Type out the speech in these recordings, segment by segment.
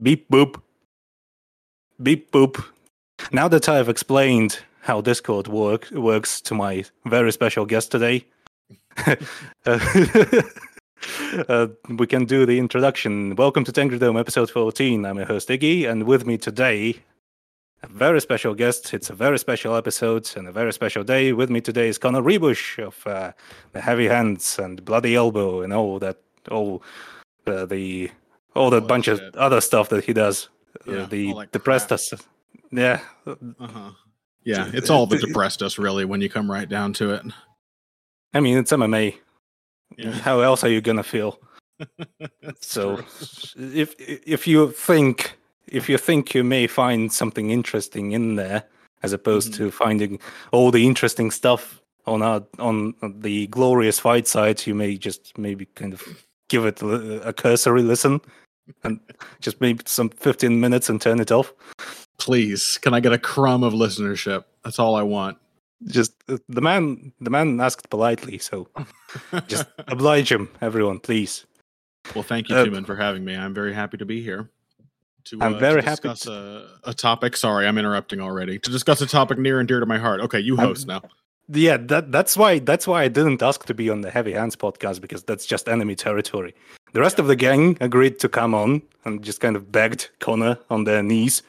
Beep boop. Beep boop. Now that I've explained how Discord work, works to my very special guest today, uh, uh, we can do the introduction. Welcome to TENGRIDOME, episode 14. I'm your host, Iggy, and with me today, a very special guest. It's a very special episode and a very special day. With me today is Connor Ruebusch of uh, the Heavy Hands and Bloody Elbow and all that, all uh, the all that All that bunch of other stuff that he does. Uh, the all that depressed crap. us. Yeah, Uh-huh. Yeah, it's all that depressed us, really, when you come right down to it. I mean it's MMA. Yeah. How else are you gonna feel? So true. if if you think if you think you may find something interesting in there, as opposed Mhm. to finding all the interesting stuff on our on the glorious fight site, you may just maybe kind of give it a a cursory listen and just maybe some 15 minutes and turn it off. please, can I get a crumb of listenership? That's all I want. Just uh, the man the man asked politely, so just oblige him, everyone, please. well, thank you, uh, for having me. I'm very happy to be here. To, I'm uh, very to happy discuss a, a topic. Sorry, I'm interrupting already. To discuss a topic near and dear to my heart. Okay, you I'm- host now. Yeah, that that's why that's why I didn't ask to be on the Heavy Hands podcast because that's just enemy territory. The rest of the gang agreed to come on and just kind of begged Connor on their knees,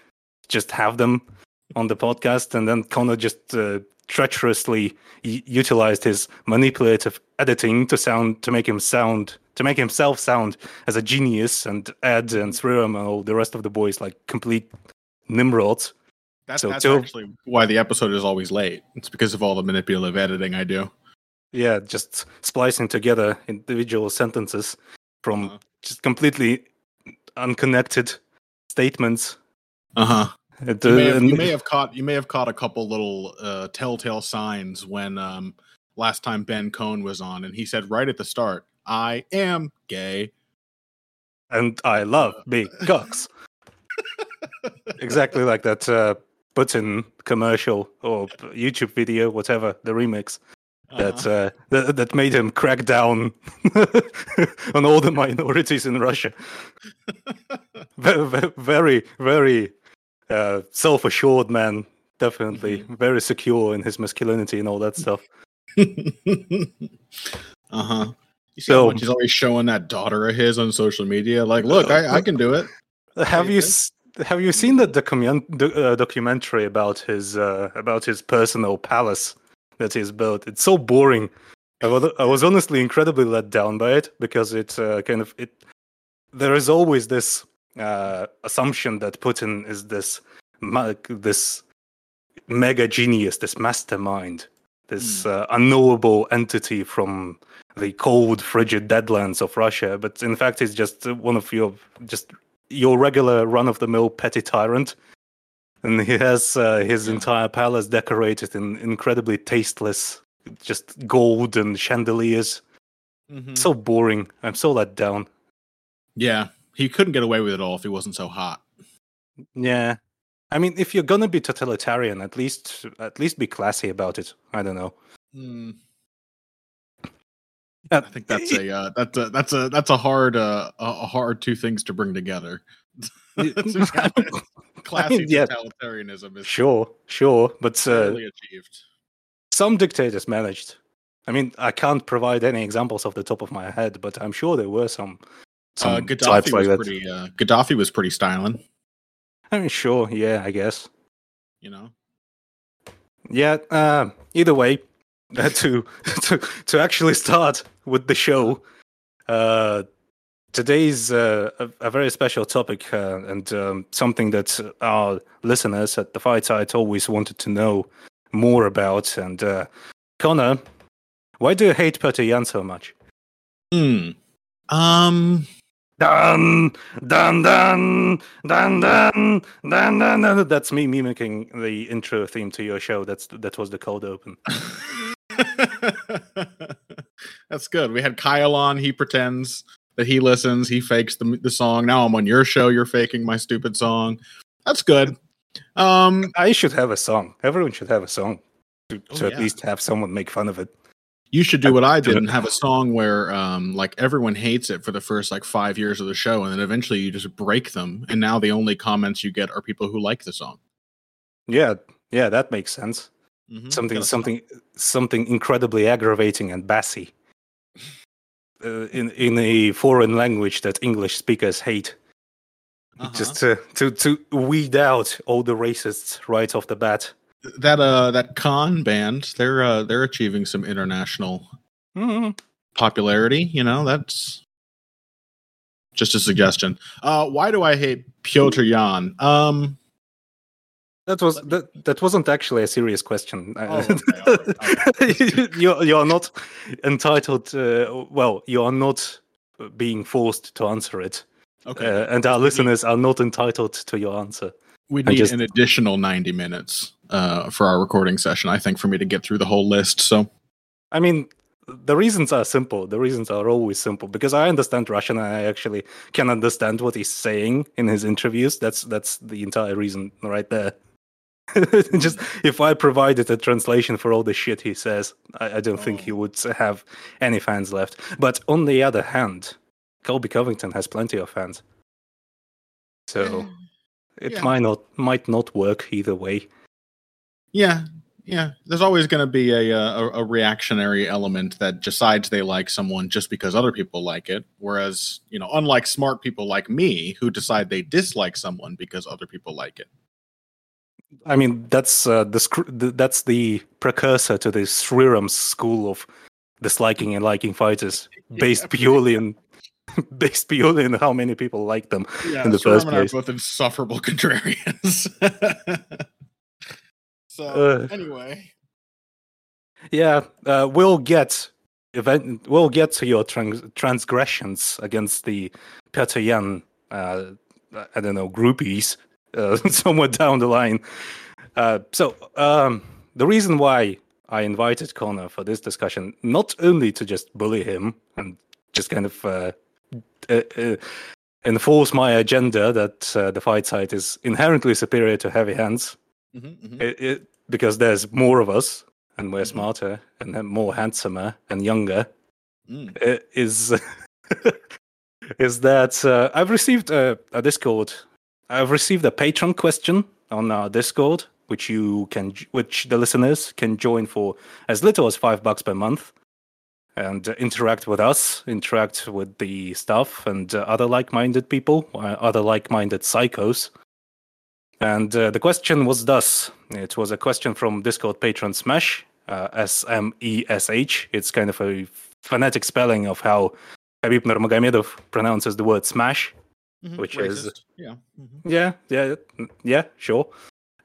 just have them on the podcast, and then Connor just uh, treacherously u- utilized his manipulative editing to sound to make him sound to make himself sound as a genius and Ed and Sriram and all the rest of the boys like complete nimrods. That's, So that's two- actually why the episode is always late. It's because of all the manipulative editing I do. Yeah, just splicing together individual sentences from Uh-huh. just completely unconnected statements. Uh huh. It, You may, uh, have, you and- may have caught you may have caught a couple little uh, telltale signs when um, last time Ben Cohn was on, and he said right at the start, "I am gay." and I love big cocks. exactly like that uh, Putin commercial or YouTube video, whatever the remix that uh, that, that made him crack down on all the minorities in Russia. Ve- ve- very, very uh, self-assured man. Definitely very secure in his masculinity and all that stuff. uh huh. You see how So- much he's always showing that daughter of his on social media. Like, look, I, I can do it. Have you you s- have you seen the document the, uh, documentary about his uh, about his personal palace that he's built? It's so boring. I was, I was honestly incredibly let down by it because it uh, kind of it. There is always this uh, assumption that Putin is this this mega genius, this mastermind, this uh, unknowable entity from the cold, frigid deadlands of Russia. But in fact, he's just one of your just your regular run-of-the-mill petty tyrant, and he has uh, his entire palace decorated in incredibly tasteless, just gold and chandeliers. Mhm. So boring. I'm so let down. Yeah, he couldn't get away with it all if he wasn't so hot. Yeah. I mean, if you're gonna be totalitarian, at least at least be classy about it. I don't know. Hmm. Uh, I think that's a uh, that's a that's a that's a hard uh, a hard two things to bring together. Classy yeah. totalitarianism is Sure, sure, but uh, achieved. some dictators managed. I mean, I can't provide any examples off the top of my head, but I'm sure there were some. Some Uh, types Gaddafi like was that. pretty. Uh, Gaddafi was pretty styling. I mean, sure, yeah, I guess. You know. Yeah. Uh, either way, uh, to to to actually start with the show, uh, today's uh, a, a very special topic uh, and um, something that our listeners at the Fight always wanted to know more about. And uh, Connor, why do you hate Peter Yan so much? Hmm. Um. Dun dun dun dun dun dun dun. dun. That's me mimicking the intro theme to your show. That's that was the cold open. That's good. We had Kyle on. He pretends that he listens. He fakes the the song. Now I'm on your show. You're faking my stupid song. That's good. Um. I should have a song. Everyone should have a song to, Oh, to at yeah. least have someone make fun of it. You should do what I did and have a song where um like everyone hates it for the first like five years of the show, and then eventually you just break them, and now the only comments you get are people who like the song. Yeah, yeah, that makes sense. Mhm. Something, something, something incredibly aggravating and bassy. Uh, in in a foreign language that English speakers hate, Uh-huh. just to, to to weed out all the racists right off the bat. that uh that con band they're uh they're achieving some international Mhm. popularity you know that's just a suggestion uh why do i hate Pyotr Yan um That was that, that wasn't actually a serious question. Oh, okay, all right, you you are not entitled. Uh, well, you are not being forced to answer it, okay uh, and our listeners are not entitled to your answer. we need just- an additional 90 minutes uh for our recording session i think for me to get through the whole list so I mean, the reasons are simple. The reasons are always simple because I understand Russian. and I actually can understand what he's saying in his interviews. That's that's the entire reason right there. Just if I provided a translation for all the shit he says, I, I don't think he would have any fans left. But on the other hand, Colby Covington has plenty of fans, so it Yeah. might not might not work either way. yeah yeah there's always going to be a, uh, a a reactionary element that decides they like someone just because other people like it whereas you know unlike smart people like me who decide they dislike someone because other people like it I mean, that's uh, the, that's the precursor to the Srirams school of disliking and liking fighters, based pretty purely in based purely in how many people like them. yeah in the Sorum first place. both insufferable contrarians so Uh. anyway Yeah, uh, we'll get event. We'll get to your trans- transgressions against the Peter Yan. Uh, I don't know groupies uh, somewhere down the line. Uh, so um, the reason why I invited Connor for this discussion, not only to just bully him and just kind of uh, uh, uh, enforce my agenda that uh, the fight site is inherently superior to heavy hands, Mhm, mhm. it, it, because there's more of us and we're Mhm. smarter and more handsomer and younger Mm. is is that uh, I've received a, a Discord. I've received a Patreon question on our Discord, which you can, which the listeners can join for as little as five bucks per month, and uh, interact with us, interact with the staff and uh, other like-minded people, uh, other like-minded psychos. And uh, the question was thus: It was a question from Discord patron Smesh, uh, S M E S H. It's kind of a phonetic spelling of how Habib Nurmagomedov pronounces the word smash. Mhm. Which is- Racist. yeah Mhm. Yeah, yeah, yeah, sure.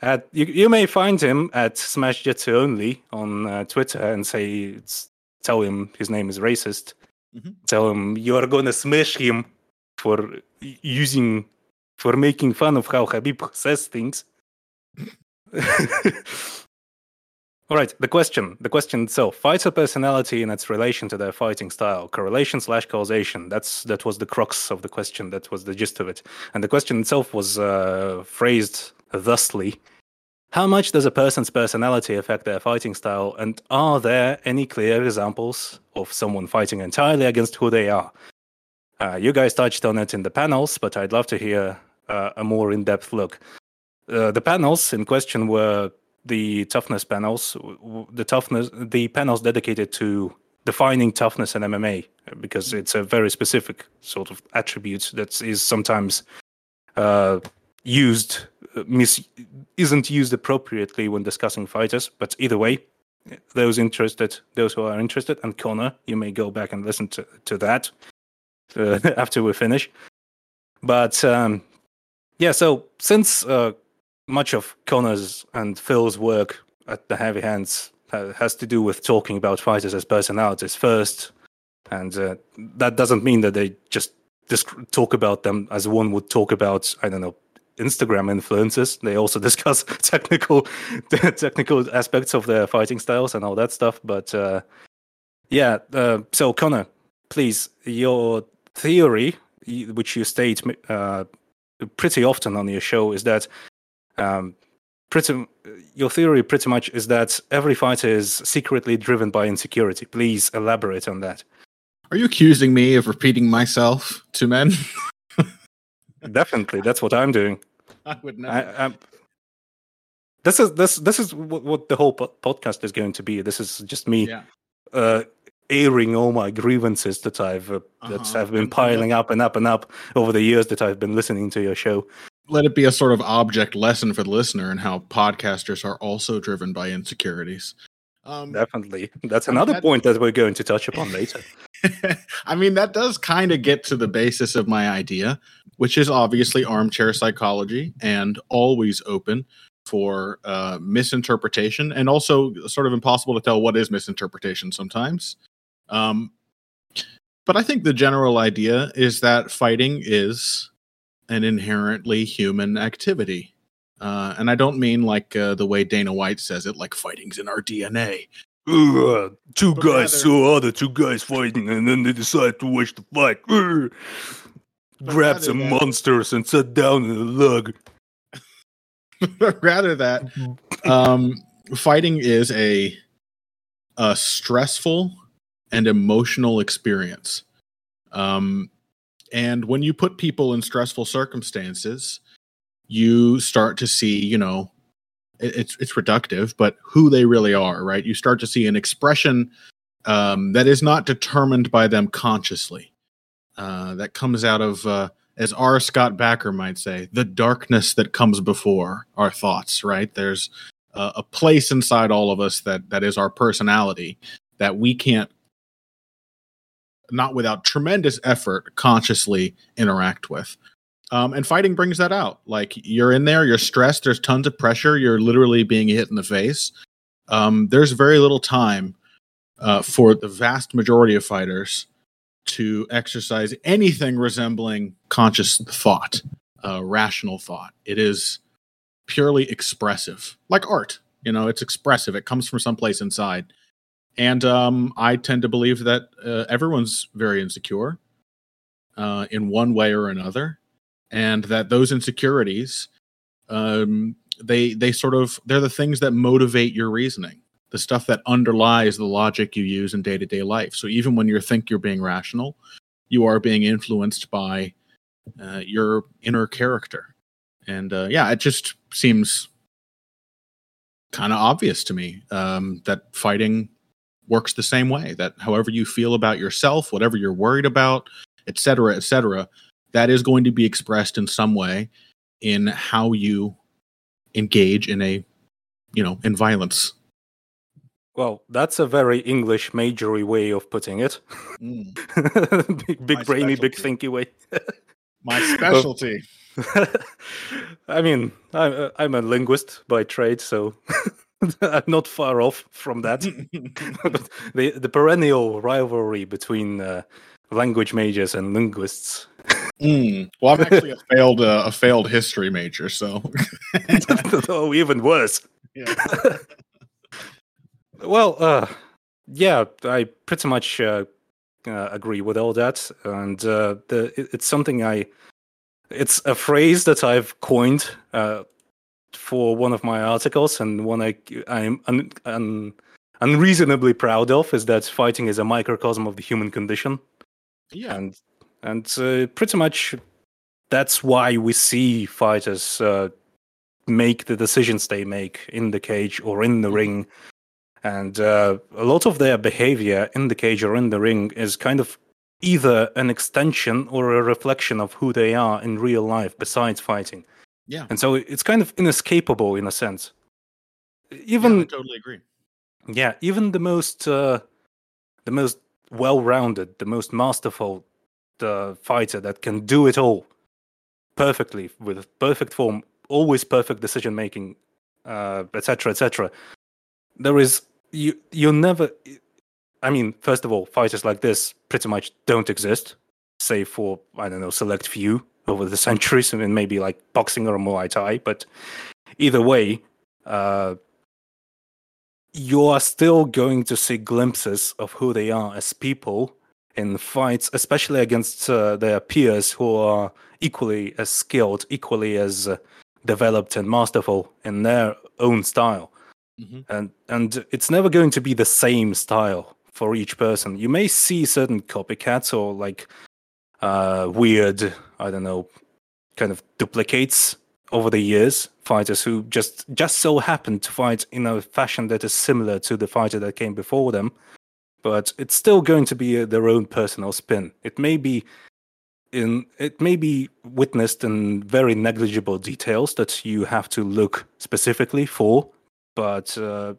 Uh, you, you may find him at Smash Jitsu only on uh, Twitter and say, it's, tell him his name is racist. Mhm. Tell him you are gonna smash him for using, for making fun of how Habib says things. All right, the question. The question itself: fighter personality and its relation to their fighting style, correlation slash causation. That's that was the crux of the question. That was the gist of it. And the question itself was uh, phrased thusly: How much does a person's personality affect their fighting style? And are there any clear examples of someone fighting entirely against who they are? Uh, you guys touched on it in the panels, but I'd love to hear uh, a more in-depth look. Uh, the panels in question were the toughness panels, the toughness, the panels dedicated to defining toughness in MMA, because it's a very specific sort of attribute that is sometimes uh, used, uh, mis- isn't used appropriately when discussing fighters. But either way, those interested, those who are interested, and Connor, you may go back and listen to to that uh, after we finish. But um, yeah, so since uh, much of Connor's and Phil's work at the Heavy Hands has to do with talking about fighters as personalities first, and uh, that doesn't mean that they just just talk about them as one would talk about I don't know Instagram influencers. They also discuss technical technical aspects of their fighting styles and all that stuff. But uh, yeah, uh, so Connor, please, your theory, which you state uh, pretty often on your show, is that um, pretty your theory pretty much is that every fighter is secretly driven by insecurity. Please elaborate on that. Are you accusing me of repeating myself to men? Definitely, that's what I'm doing. I would never. This is this this is what, what the whole po- podcast is going to be. This is just me yeah. uh, airing all my grievances that I've uh, that Uh-huh. have been piling up and up and up over the years that I've been listening to your show. Let it be a sort of object lesson for the listener and how podcasters are also driven by insecurities. Um, Definitely, that's another that- point that we're going to touch upon later. I mean, that does kind of get to the basis of my idea, which is obviously armchair psychology and always open for uh, misinterpretation and also sort of impossible to tell what is misinterpretation sometimes. Um, but I think the general idea is that fighting is an inherently human activity. Uh, and I don't mean like uh, the way Dana White says it, like fighting's in our DNA. Ugh, two But guys rather- saw other two guys fighting, and then they decided to watch the fight. But Grabbed some than- monsters and sat down in a lug. rather that um, fighting is a a stressful and emotional experience. Um, and when you put people in stressful circumstances, you start to see, you know, it- it's it's reductive, but who they really are, right? You start to see an expression um, that is not determined by them consciously. Uh, that comes out of, uh, as R. Scott Bakker might say, the darkness that comes before our thoughts. Right? There's a place inside all of us that that is our personality that we can't, not without tremendous effort, consciously interact with. Um, and fighting brings that out. Like you're in there, you're stressed. There's tons of pressure. You're literally being hit in the face. Um, there's very little time uh, for the vast majority of fighters to exercise anything resembling conscious thought, uh, rational thought. It is purely expressive, like art. You know, it's expressive. It comes from someplace inside. And um, I tend to believe that uh, everyone's very insecure uh, in one way or another, and that those insecurities, um, they they sort of they're the things that motivate your reasoning the stuff that underlies the logic you use in day to day life. So even when you think you're being rational, you are being influenced by uh, your inner character. And uh, yeah, it just seems kind of obvious to me um, that fighting works the same way. That however you feel about yourself, whatever you're worried about, et cetera, et cetera, that is going to be expressed in some way in how you engage in a, you know, in violence. Well, that's a very English majory way of putting it. Mm. big, big My brainy, big thinky way. My specialty. I mean, I'm a, I'm a linguist by trade, so not far off from that. But the the perennial rivalry between uh, language majors and linguists. Mm. Well, I'm actually a failed uh, a failed history major, so oh, even worse. yeah. Well, uh, yeah, I pretty much uh, uh, agree with all that, and uh, the it, it's something I. It's a phrase that I've coined uh, for one of my articles, and one I I'm un, un, unreasonably proud of is that fighting is a microcosm of the human condition, yeah, and and uh, pretty much that's why we see fighters uh, make the decisions they make in the cage or in the ring. And uh, a lot of their behavior in the cage or in the ring is kind of either an extension or a reflection of who they are in real life besides fighting yeah. and so it's kind of inescapable in a sense Yeah, I even totally agree. yeah, even the most uh, the most well-rounded, the most masterful uh, fighter that can do it all perfectly with perfect form, always perfect decision making, uh, etc., etc. There is you you never. I mean, first of all, fighters like this pretty much don't exist, save for I don't know select few over the centuries. I mean, maybe like boxing or Muay Thai, but either way. Uh, you are still going to see glimpses of who they are as people in fights, especially against uh, their peers who are equally as skilled, equally as uh, developed and masterful in their own style. Mhm. And and it's never going to be the same style for each person. You may see certain copycats or like uh, weird, I don't know, kind of duplicates over the years. Fighters who just just so happen to fight in a fashion that is similar to the fighter that came before them, but it's still going to be uh, their own personal spin. It may be in it may be witnessed in very negligible details that you have to look specifically for, but uh,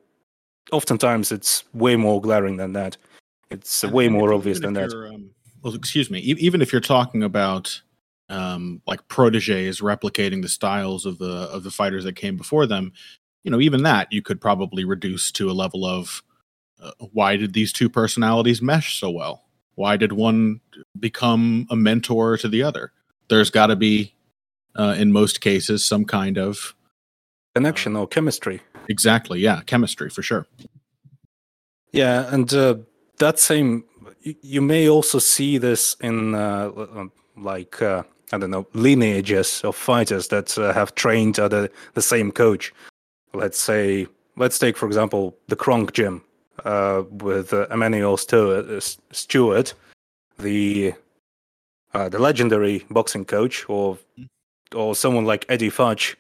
oftentimes it's way more glaring than that. It's way more obvious than that. Um, well, excuse me. e- Even if you're talking about um, like proteges replicating the styles of the of the fighters that came before them, you know, even that you could probably reduce to a level of uh, why did these two personalities mesh so well? Why did one become a mentor to the other? There's got to be, uh, in most cases, some kind of Connection or chemistry. exactly, yeah, chemistry for sure. Yeah, and uh, that same you, may also see this in uh, um, like uh, I don't know lineages of fighters that uh, have trained under the same coach. Let's say, let's take for example the Kronk gym uh, with uh, Emanuel Steward, uh, Steward the the legendary boxing coach, or or someone like Eddie Futch,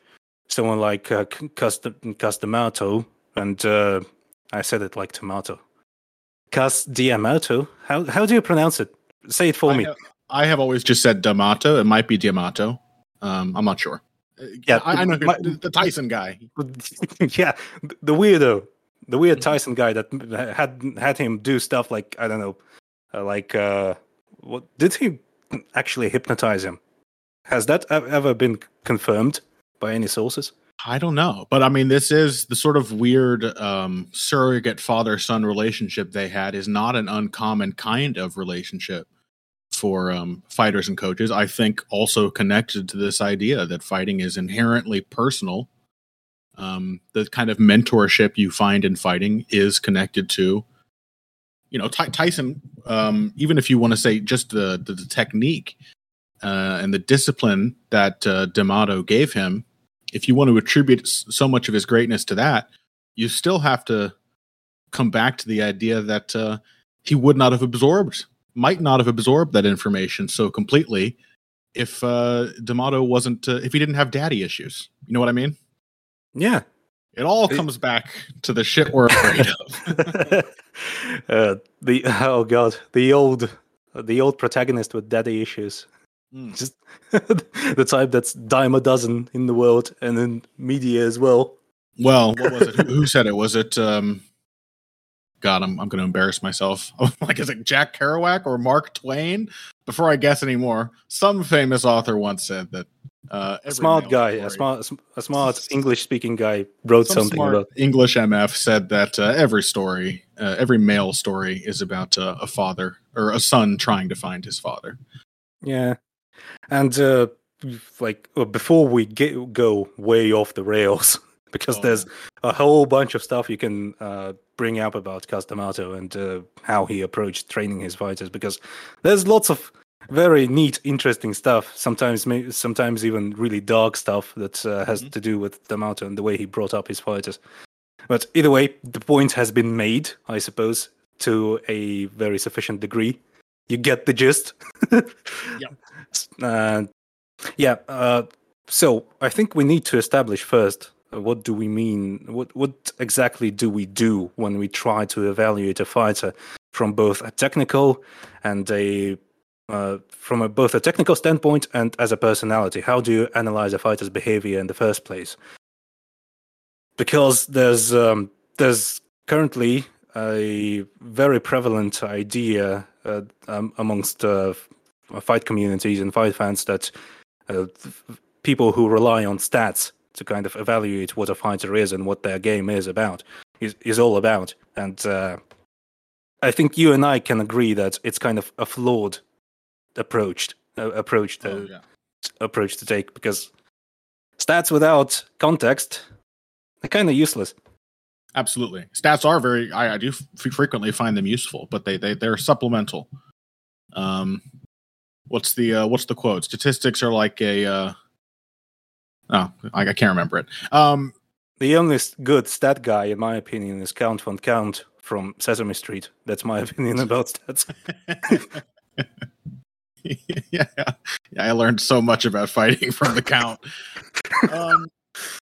someone like uh, Cust- Custamato, and I said it like tomato. Cas Diamato. How how do you pronounce it? Say it for I me. have, I have always just said D'Amato. It might be Diamato. Um, I'm not sure. Yeah, I, I know my- the, Tyson guy. yeah, the weirdo, the weird. Tyson guy that had had him do stuff like I don't know, uh, like uh, what did he actually hypnotize him? Has that ever been confirmed by any sources? I don't know, but I mean, this is the sort of weird um, surrogate father-son relationship they had. Is not an uncommon kind of relationship for um, fighters and coaches. I think also connected to this idea that fighting is inherently personal. Um, the kind of mentorship you find in fighting is connected to, you know, Ty- Tyson. Um, even if you want to say just the the, the technique uh, and the discipline that uh, D'Amato gave him, if you want to attribute so much of his greatness to that, you still have to come back to the idea that uh, he would not have absorbed, might not have absorbed that information so completely if uh, D'Amato wasn't, uh, if he didn't have daddy issues. You know what I mean? Yeah. It all comes back to the shit we're afraid of. uh, the oh god, the old the old protagonist with daddy issues. Mm. Just the type that's dime a dozen in the world and in media as well. Well, what was it? Who, who said it? Was it? Um, God, I'm I'm going to embarrass myself. like, is it Jack Kerouac or Mark Twain? Before I guess anymore, some famous author once said that uh, A smart guy, a smart a smart English speaking guy wrote some something about English MF said that uh, every story, uh, every male story, is about uh, a father or a son trying to find his father. Yeah, and uh, like uh, before we get, go way off the rails, because Oh, there's a whole bunch of stuff you can uh, bring up about Castamato and uh, how he approached training his fighters. Because there's lots of very neat, interesting stuff. Sometimes, sometimes even really dark stuff that uh, has Mhm. to do with D'Amato and the way he brought up his fighters. But either way, the point has been made, I suppose, to a very sufficient degree. You get the gist. Yep. Uh, yeah. Uh, so I think we need to establish first uh, what do we mean? What what exactly do we do when we try to evaluate a fighter from both a technical and a uh, from a, both a technical standpoint and as a personality? How do you analyze a fighter's behavior in the first place? Because there's um, there's currently a very prevalent idea uh, um, amongst uh, fight communities and fight fans that uh, people who rely on stats to kind of evaluate what a fighter is and what their game is about is, is all about. And uh, I think you and I can agree that it's kind of a flawed approach uh, approach to Oh, yeah. approach to take because stats without context they're kind of useless. Absolutely, stats are very. I, I do f- frequently find them useful, but they they they're supplemental. Um, what's the uh, what's the quote? Statistics are like a. Uh, Oh, I, I can't remember it. Um, The only good stat guy, in my opinion, is Count von Count from Sesame Street. That's my opinion about stats. yeah, yeah, I learned so much about fighting from the count. Um,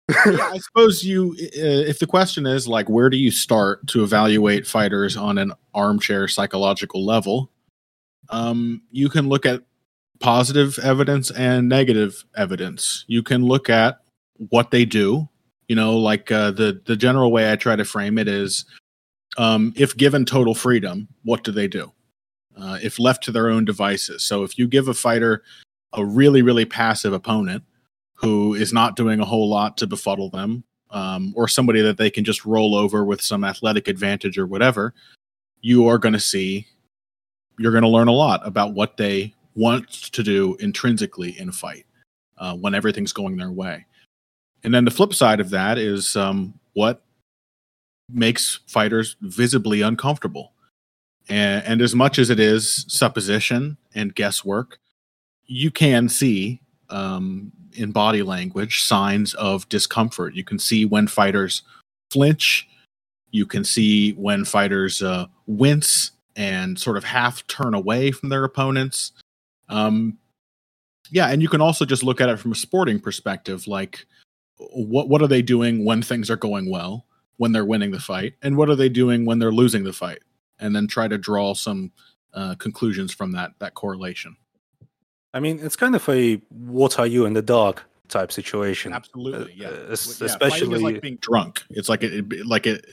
yeah, I suppose you. Uh, if the question is like, where do you start to evaluate fighters on an armchair psychological level? Um, you can look at positive evidence and negative evidence. You can look at what they do. You know, like uh, the the general way I try to frame it is, um, if given total freedom, what do they do? uh, if left to their own devices. So if you give a fighter a really, really passive opponent who is not doing a whole lot to befuddle them, um, or somebody that they can just roll over with some athletic advantage or whatever, you are going to see, you're going to learn a lot about what they want to do intrinsically in a fight uh, when everything's going their way. And then the flip side of that is um, what makes fighters visibly uncomfortable and, and as much as it is supposition and guesswork, you can see um, in body language signs of discomfort. You can see when fighters flinch. You can see when fighters uh, wince and sort of half turn away from their opponents. Um, yeah, and you can also just look at it from a sporting perspective, like what what are they doing when things are going well, when they're winning the fight, and what are they doing when they're losing the fight? and then try to draw some uh, conclusions from that that correlation. I mean, it's kind of a "what are you in the dark" type situation. Absolutely, yeah. Uh, Yeah, especially like being drunk. It's like it, it- like it.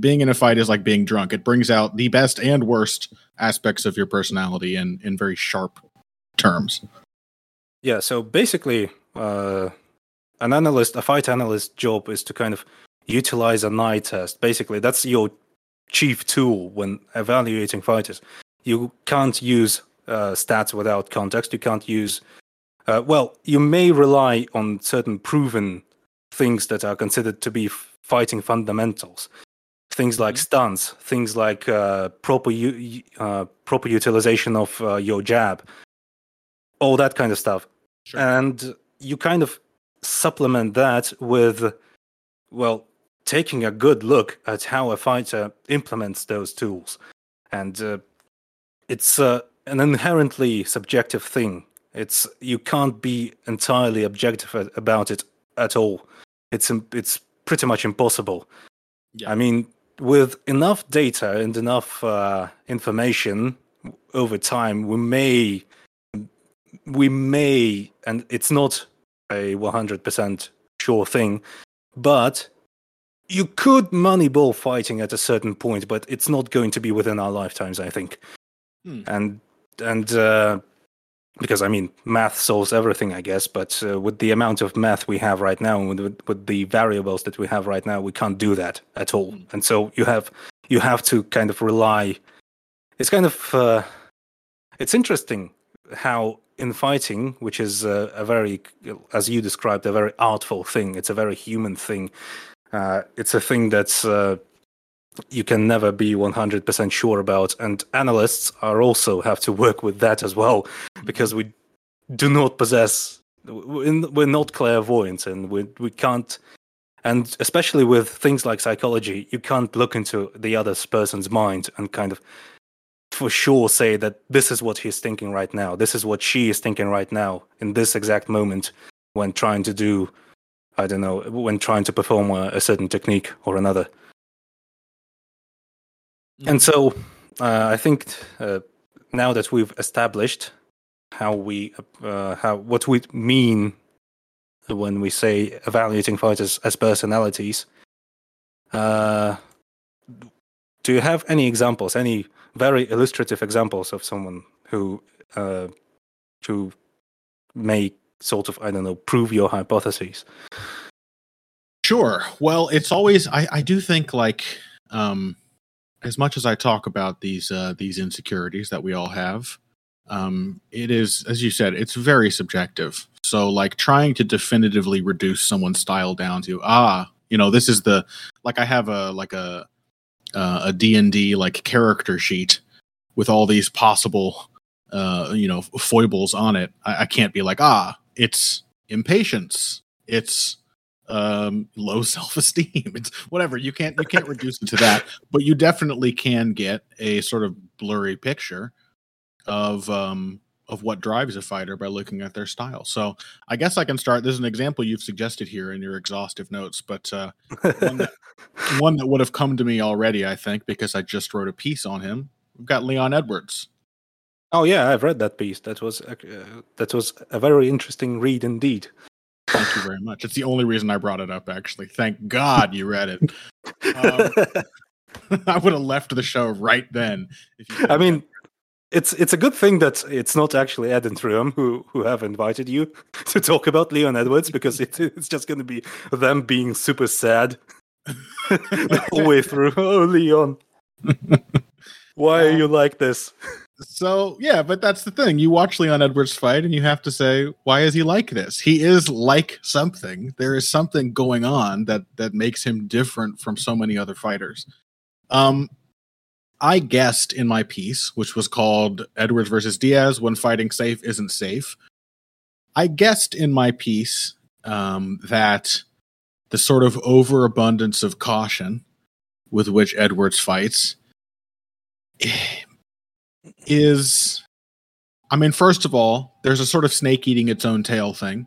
Being in a fight is like being drunk. It brings out the best and worst aspects of your personality in in very sharp terms. Yeah, so basically, uh, an analyst, a fight analyst job is to kind of utilize an eye test. Basically, that's your chief tool when evaluating fighters. You can't use uh, stats without context. You can't use, uh, well, you may rely on certain proven things that are considered to be fighting fundamentals. Things like Mhm. stunts, things like uh, proper u- uh, proper utilization of uh, your jab, all that kind of stuff Sure. and you kind of supplement that with well taking a good look at how a fighter implements those tools and uh, it's uh, an inherently subjective thing it's you can't be entirely objective about it at all it's it's pretty much impossible Yeah. i mean with enough data and enough uh, information over time we may we may, and it's not a 100% sure thing, but you could moneyball fighting at a certain point, but it's not going to be within our lifetimes, I think. Hmm. And and uh, because I mean, math solves everything, I guess. But uh, with the amount of math we have right now, and with, with the variables that we have right now, we can't do that at all. Hmm. And so you have you have to kind of rely. It's kind of uh, it's interesting how in fighting, which is uh, a very, as you described, a very artful thing. It's a very human thing. Uh, it's a thing that's uh, you can never be 100% sure about, and analysts are also have to work with that as well, because we do not possess. We're not clairvoyant, and we we can't. And especially with things like psychology, you can't look into the other person's mind and kind of for sure say that this is what he's thinking right now. This is what she is thinking right now in this exact moment when trying to do, I don't know, when trying to perform a, a certain technique or another. And so uh, I think uh, now that we've established how we, uh, how what we mean when we say evaluating fighters as personalities, uh, do you have any examples, any very illustrative examples of someone who uh, who may sort of I don't know prove your hypotheses. Sure. Well, it's always I, I do think like um as much as I talk about these uh these insecurities that we all have, um it is as you said, it's very subjective. So like trying to definitively reduce someone's style down to ah, you know, this is the like I have a like a uh, a D&D like character sheet with all these possible uh you know foibles on it. I, I can't be like ah, it's impatience it's um low self-esteem it's whatever you can't you can't reduce it to that but you definitely can get a sort of blurry picture of um of what drives a fighter by looking at their style so i guess i can start There's an example you've suggested here in your exhaustive notes but uh one that, one that would have come to me already i think because i just wrote a piece on him we've got leon edwards Oh yeah, I've read that piece. That was uh, that was a very interesting read indeed. Thank you very much. It's the only reason I brought it up. Actually, thank God you read it. Um, I would have left the show right then. I mean, it's it's a good thing that it's not actually Ed and Sriram who who have invited you to talk about Leon Edwards because it, it's just going to be them being super sad the whole way through. Oh, Leon, why are you like this? So yeah, but that's the thing. You watch Leon Edwards fight, and you have to say, why is he like this? He is like something. There is something going on that that makes him different from so many other fighters. Um, I guessed in my piece, which was called Edwards versus Diaz: When Fighting Safe Isn't Safe. I guessed in my piece um, that the sort of overabundance of caution with which Edwards fights is I mean, first of all, there's a sort of snake eating its own tail thing.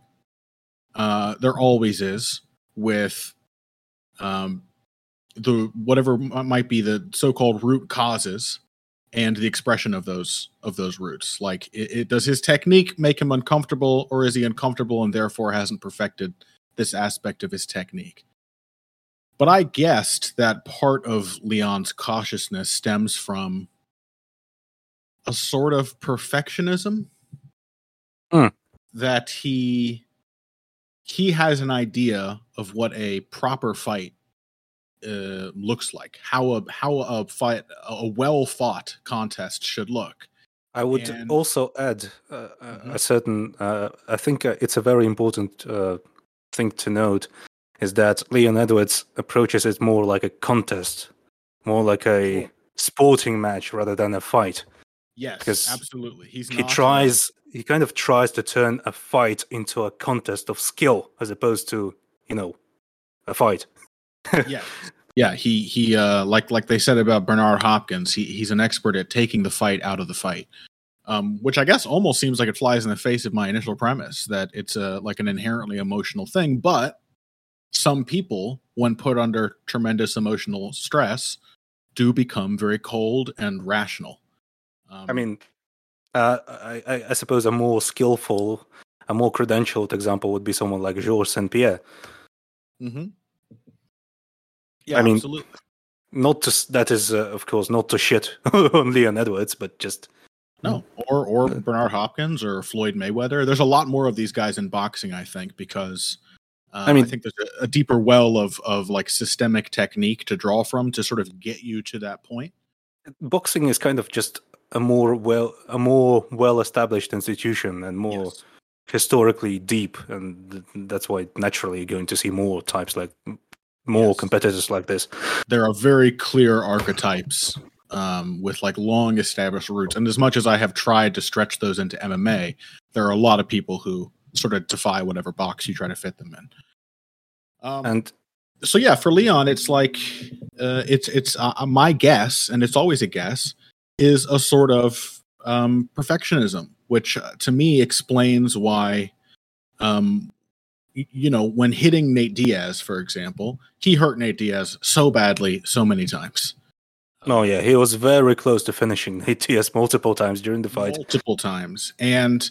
Uh, there always is with um, the whatever might be the so-called root causes and the expression of those of those roots. Like, it, it, does his technique make him uncomfortable, or is he uncomfortable and therefore hasn't perfected this aspect of his technique? But I guessed that part of Leon's cautiousness stems from a sort of perfectionism mm. that he he has an idea of what a proper fight uh, looks like how a how a fight a well fought contest should look i would and, also add uh, mm-hmm. a certain uh, i think uh, it's a very important uh, thing to note is that leon edwards approaches it more like a contest more like a sporting match rather than a fight Yes, because absolutely. He's he tries he kind of tries to turn a fight into a contest of skill as opposed to you know a fight. yeah, yeah. He he uh like like they said about Bernard Hopkins. He he's an expert at taking the fight out of the fight. Um, which I guess almost seems like it flies in the face of my initial premise that it's a like an inherently emotional thing. But some people, when put under tremendous emotional stress, do become very cold and rational um, I mean, uh, I, I, suppose a more skillful, a more credentialed example would be someone like Georges St. Pierre. Mm-hmm. Yeah, I mean, absolutely. Not to that is uh, of course not to shit on Leon Edwards, but just no, or or uh, Bernard Hopkins or Floyd Mayweather. There's a lot more of these guys in boxing, I think, because uh, I mean, I think there's a, a, deeper well of of like systemic technique to draw from to sort of get you to that point. Boxing is kind of just a more well a more well established institution and more yes. historically deep and that's why naturally you're going to see more types like more yes. competitors like this there are very clear archetypes um, with like long established roots and as much as i have tried to stretch those into mma there are a lot of people who sort of defy whatever box you try to fit them in um, and so yeah for leon it's like uh, it's it's uh, my guess and it's always a guess is a sort of um, perfectionism, which uh, to me explains why, um, you know, when hitting Nate Diaz, for example, he hurt Nate Diaz so badly so many times. Oh yeah, he was very close to finishing Nate Diaz multiple times during the fight. Multiple times, and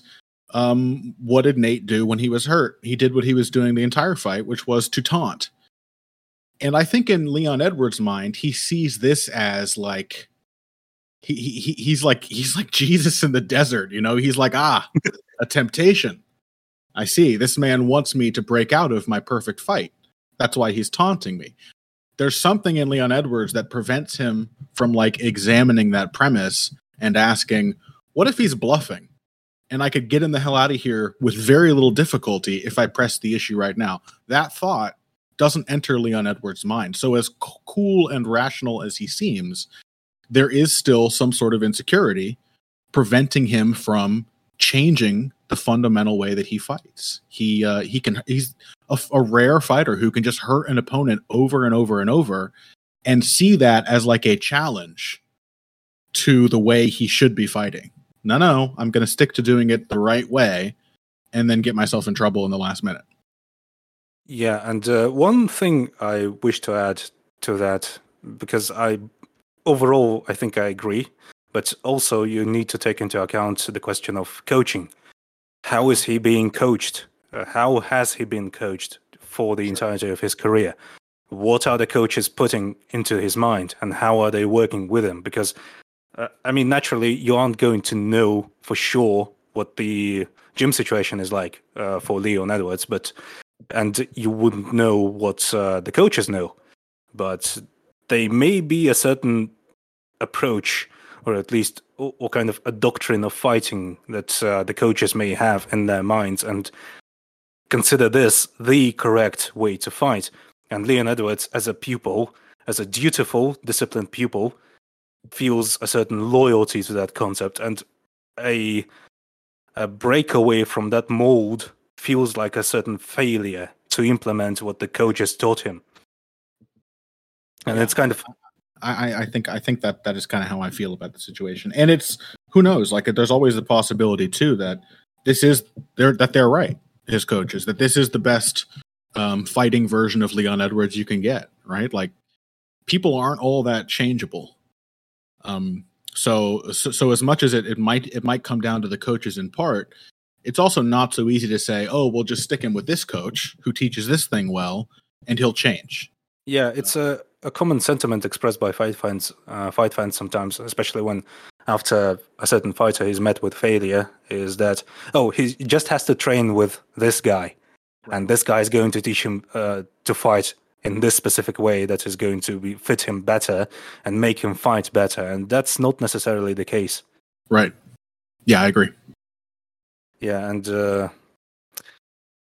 um, what did Nate do when he was hurt? He did what he was doing the entire fight, which was to taunt. And I think in Leon Edwards' mind, he sees this as like he, he he's like he's like Jesus in the desert, you know. He's like, ah, a temptation. I see. This man wants me to break out of my perfect fight. That's why he's taunting me. There's something in Leon Edwards that prevents him from like examining that premise and asking, what if he's bluffing? And I could get him the hell out of here with very little difficulty if I press the issue right now. That thought doesn't enter Leon Edwards' mind. So, as cool and rational as he seems, there is still some sort of insecurity preventing him from changing the fundamental way that he fights. He uh, he can he's a, a rare fighter who can just hurt an opponent over and over and over, and see that as like a challenge to the way he should be fighting. No, no, I'm going to stick to doing it the right way, and then get myself in trouble in the last minute. Yeah, and uh, one thing I wish to add to that, because I overall I think I agree, but also you need to take into account the question of coaching. How is he being coached? Uh, how has he been coached for the entirety of his career? What are the coaches putting into his mind, and how are they working with him? Because uh, I mean, naturally, you aren't going to know for sure what the gym situation is like uh, for Leon Edwards, but and you wouldn't know what uh, the coaches know, but they may be a certain approach, or at least or, kind of a doctrine of fighting that uh, the coaches may have in their minds, and consider this the correct way to fight. And Leon Edwards, as a pupil, as a dutiful, disciplined pupil, feels a certain loyalty to that concept, and a a breakaway from that mold feels like a certain failure to implement what the coaches taught him. And Yeah. it's kind of I, I- I think I think that that is kind of how I feel about the situation, and it's who knows. Like, there's always the possibility too that this is they're that they're right, his coaches, that this is the best um, fighting version of Leon Edwards you can get. Right, like people aren't all that changeable. Um, so so, so as much as it, it might it might come down to the coaches in part, it's also not so easy to say, oh, we'll just stick him with this coach who teaches this thing well, and he'll change. yeah, it's a, a common sentiment expressed by fight fans, uh, fight fans sometimes, especially when after a certain fighter is met with failure, is that oh he just has to train with this guy, and this guy is going to teach him uh, to fight in this specific way that is going to be, fit him better and make him fight better, and that's not necessarily the case. Right. Yeah, I agree. Yeah, and uh,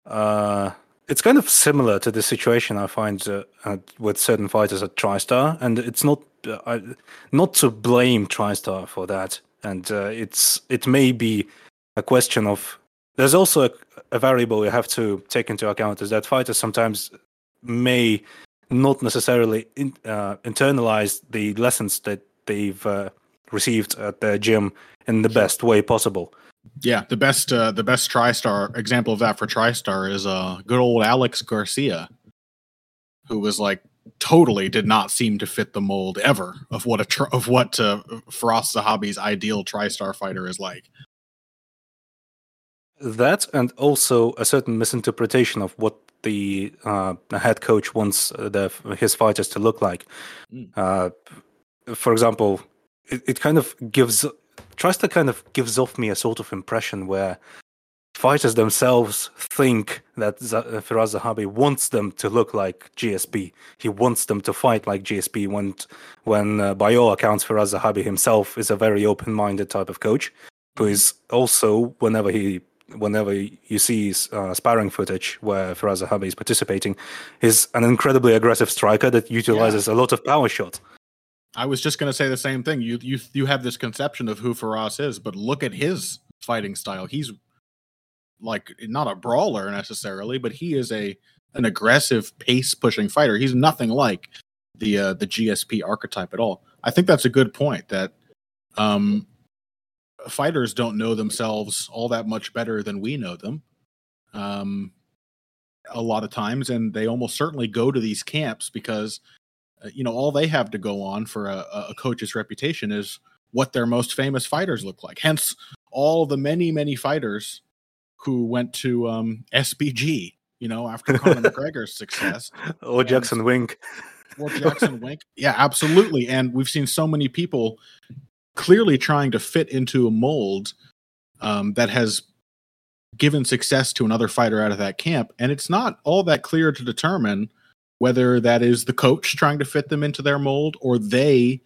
uh, it's kind of similar to the situation I find uh, uh, with certain fighters at TriStar, and it's not uh, not to blame TriStar for that, and uh, it's it may be a question of there's also a, a variable you have to take into account is that fighters sometimes may not necessarily in, uh, internalize the lessons that they've uh, received at their gym in the best way possible. Yeah, the best uh, the best TriStar example of that for TriStar is uh good old Alex Garcia, who was like totally did not seem to fit the mold ever of what a tr- of what uh, Firas Zahabi's ideal TriStar fighter is like. That and also a certain misinterpretation of what the uh, head coach wants uh, the, his fighters to look like. Mm. Uh, for example, it, it kind of gives tries to kind of gives off me a sort of impression where fighters themselves think that Z- uh, Firas Zahabi wants them to look like GSP. He wants them to fight like GSP. When, when uh, by all accounts, Firas Zahabi himself is a very open-minded type of coach, who is also whenever he whenever you see uh, sparring footage where Firas Zahabi is participating, is an incredibly aggressive striker that utilizes a lot of power shots. I was just going to say the same thing. You you you have this conception of who Firas is, but look at his fighting style. He's like not a brawler necessarily, but he is a an aggressive pace pushing fighter. He's nothing like the uh, the GSP archetype at all. I think that's a good point that um fighters don't know themselves all that much better than we know them. Um a lot of times and they almost certainly go to these camps because you know all they have to go on for a, a coach's reputation is what their most famous fighters look like. Hence all the many many fighters who went to um sbg you know after conor mcgregor's success. Or Jackson Wink. or jackson wink. Yeah absolutely. And we've seen so many people clearly trying to fit into a mold um, that has given success to another fighter out of that camp. And it's not all that clear to determine whether that is the coach trying to fit them into their mold or they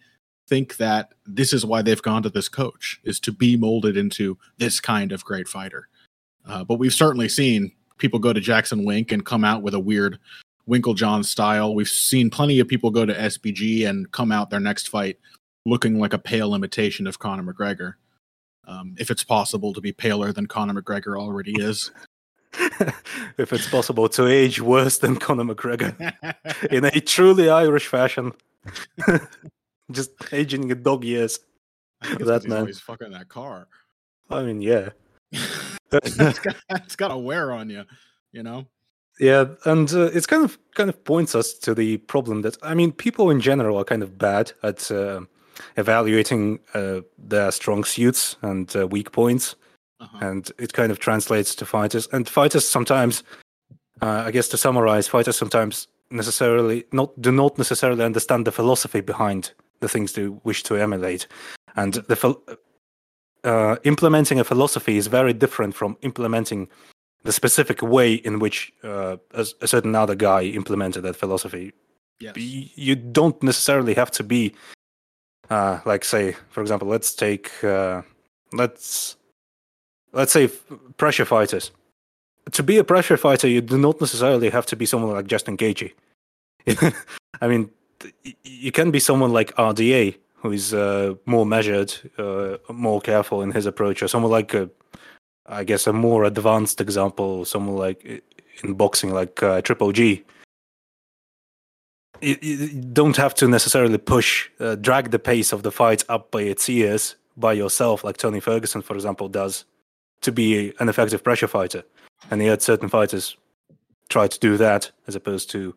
think that this is why they've gone to this coach is to be molded into this kind of great fighter uh, but we've certainly seen people go to jackson wink and come out with a weird winkeljohn style we've seen plenty of people go to sbg and come out their next fight looking like a pale imitation of conor mcgregor Um, if it's possible to be paler than Conor McGregor already is. if it's possible to age worse than Conor McGregor in a truly Irish fashion. Just aging in dog years. that man. Always fucking that car. I mean, yeah. it's got, it's got to wear on you, you know. Yeah, and uh, it's kind of kind of points us to the problem that I mean, people in general are kind of bad at uh, evaluating uh, their strong suits and uh, weak points, uh-huh. and it kind of translates to fighters. And fighters sometimes, uh, I guess, to summarize, fighters sometimes necessarily not do not necessarily understand the philosophy behind the things they wish to emulate, and the uh, implementing a philosophy is very different from implementing the specific way in which uh, a, a, certain other guy implemented that philosophy. Yes. You don't necessarily have to be, uh, like, say, for example, let's take, uh, let's, let's say, pressure fighters. To be a pressure fighter, you do not necessarily have to be someone like Justin Gaethje. I mean, you can be someone like RDA, who is uh, more measured, uh, more careful in his approach, or someone like uh, I guess a more advanced example, someone like in boxing, like uh, Triple G. You, you, don't have to necessarily push, uh, drag the pace of the fight up by its ears by yourself, like Tony Ferguson, for example, does, to be an effective pressure fighter. And yet, certain fighters try to do that as opposed to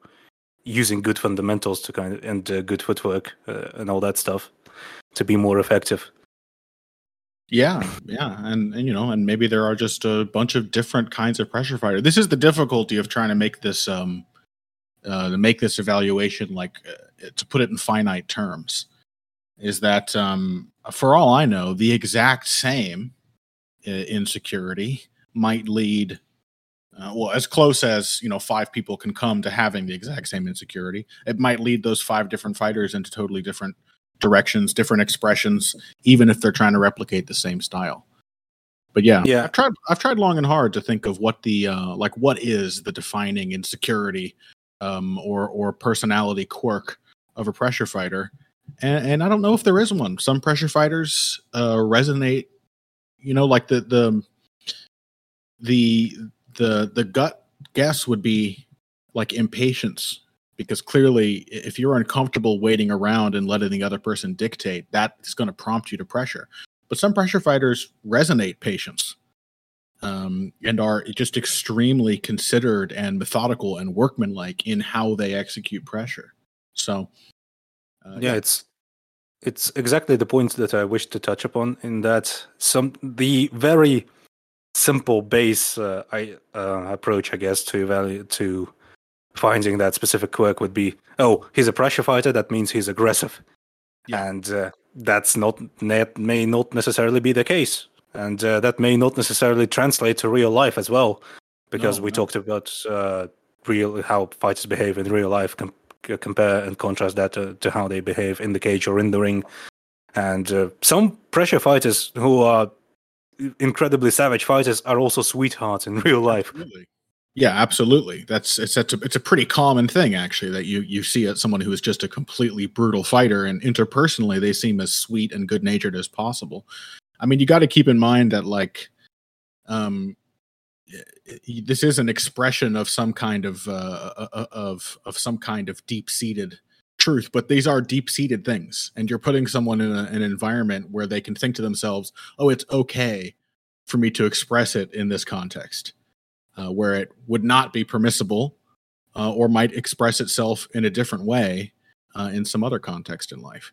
using good fundamentals to kind of and uh, good footwork uh, and all that stuff to be more effective. Yeah, yeah, and, and you know, and maybe there are just a bunch of different kinds of pressure fighter. This is the difficulty of trying to make this um uh, to make this evaluation like uh, to put it in finite terms is that um for all I know, the exact same insecurity might lead uh, well as close as you know five people can come to having the exact same insecurity it might lead those five different fighters into totally different directions, different expressions, even if they're trying to replicate the same style. But yeah, yeah, I've tried. I've tried long and hard to think of what the uh, like what is the defining insecurity um, or or personality quirk of a pressure fighter, and, and I don't know if there is one. Some pressure fighters uh, resonate, you know, like the the the the the gut guess would be like impatience because clearly if you're uncomfortable waiting around and letting the other person dictate that is going to prompt you to pressure. But some pressure fighters resonate patience um, and are just extremely considered and methodical and workmanlike in how they execute pressure. So uh, yeah, yeah. it's it's exactly the point that i wish to touch upon in that some the very simple base uh, I, uh, approach i guess to evaluate to finding that specific quirk would be oh he's a pressure fighter that means he's aggressive yeah. and uh, that's not that may not necessarily be the case and uh, that may not necessarily translate to real life as well because no, we no. talked about uh, real how fighters behave in real life com- compare and contrast that to, to, how they behave in the cage or in the ring and uh, some pressure fighters who are incredibly savage fighters are also sweethearts in real life Absolutely. Yeah, absolutely. That's it's it's a, it's a pretty common thing actually that you you see someone who is just a completely brutal fighter and interpersonally they seem as sweet and good natured as possible. I mean, you got to keep in mind that like um this is an expression of some kind of uh, uh, uh of of some kind of deep seated truth, but these are deep seated things, and you're putting someone in a, an environment where they can think to themselves, "Oh, it's okay for me to express it in this context." uh, where it would not be permissible uh, or might express itself in a different way uh, in some other context in life.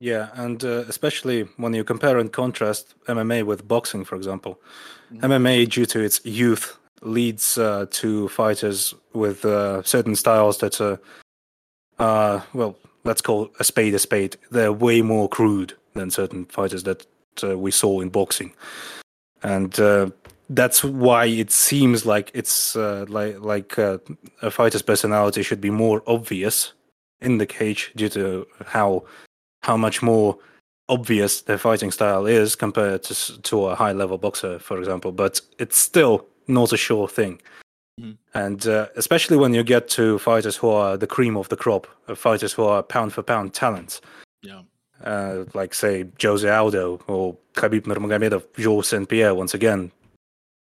Yeah, and uh, especially when you compare and contrast MMA with boxing, for example, mm-hmm. MMA, due to its youth, leads uh, to fighters with uh, certain styles that are, well, let's call a spade a spade. They're way more crude than certain fighters that we saw in boxing. And that's why it seems like it's uh, like like uh, a fighter's personality should be more obvious in the cage due to how how much more obvious their fighting style is compared to to a high level boxer, for example. But it's still not a sure thing. Mm-hmm. And uh, especially when you get to fighters who are the cream of the crop, uh, fighters who are pound for pound talents. Yeah. uh, like say Jose Aldo or Khabib Nurmagomedov, Georges St Pierre. Once again,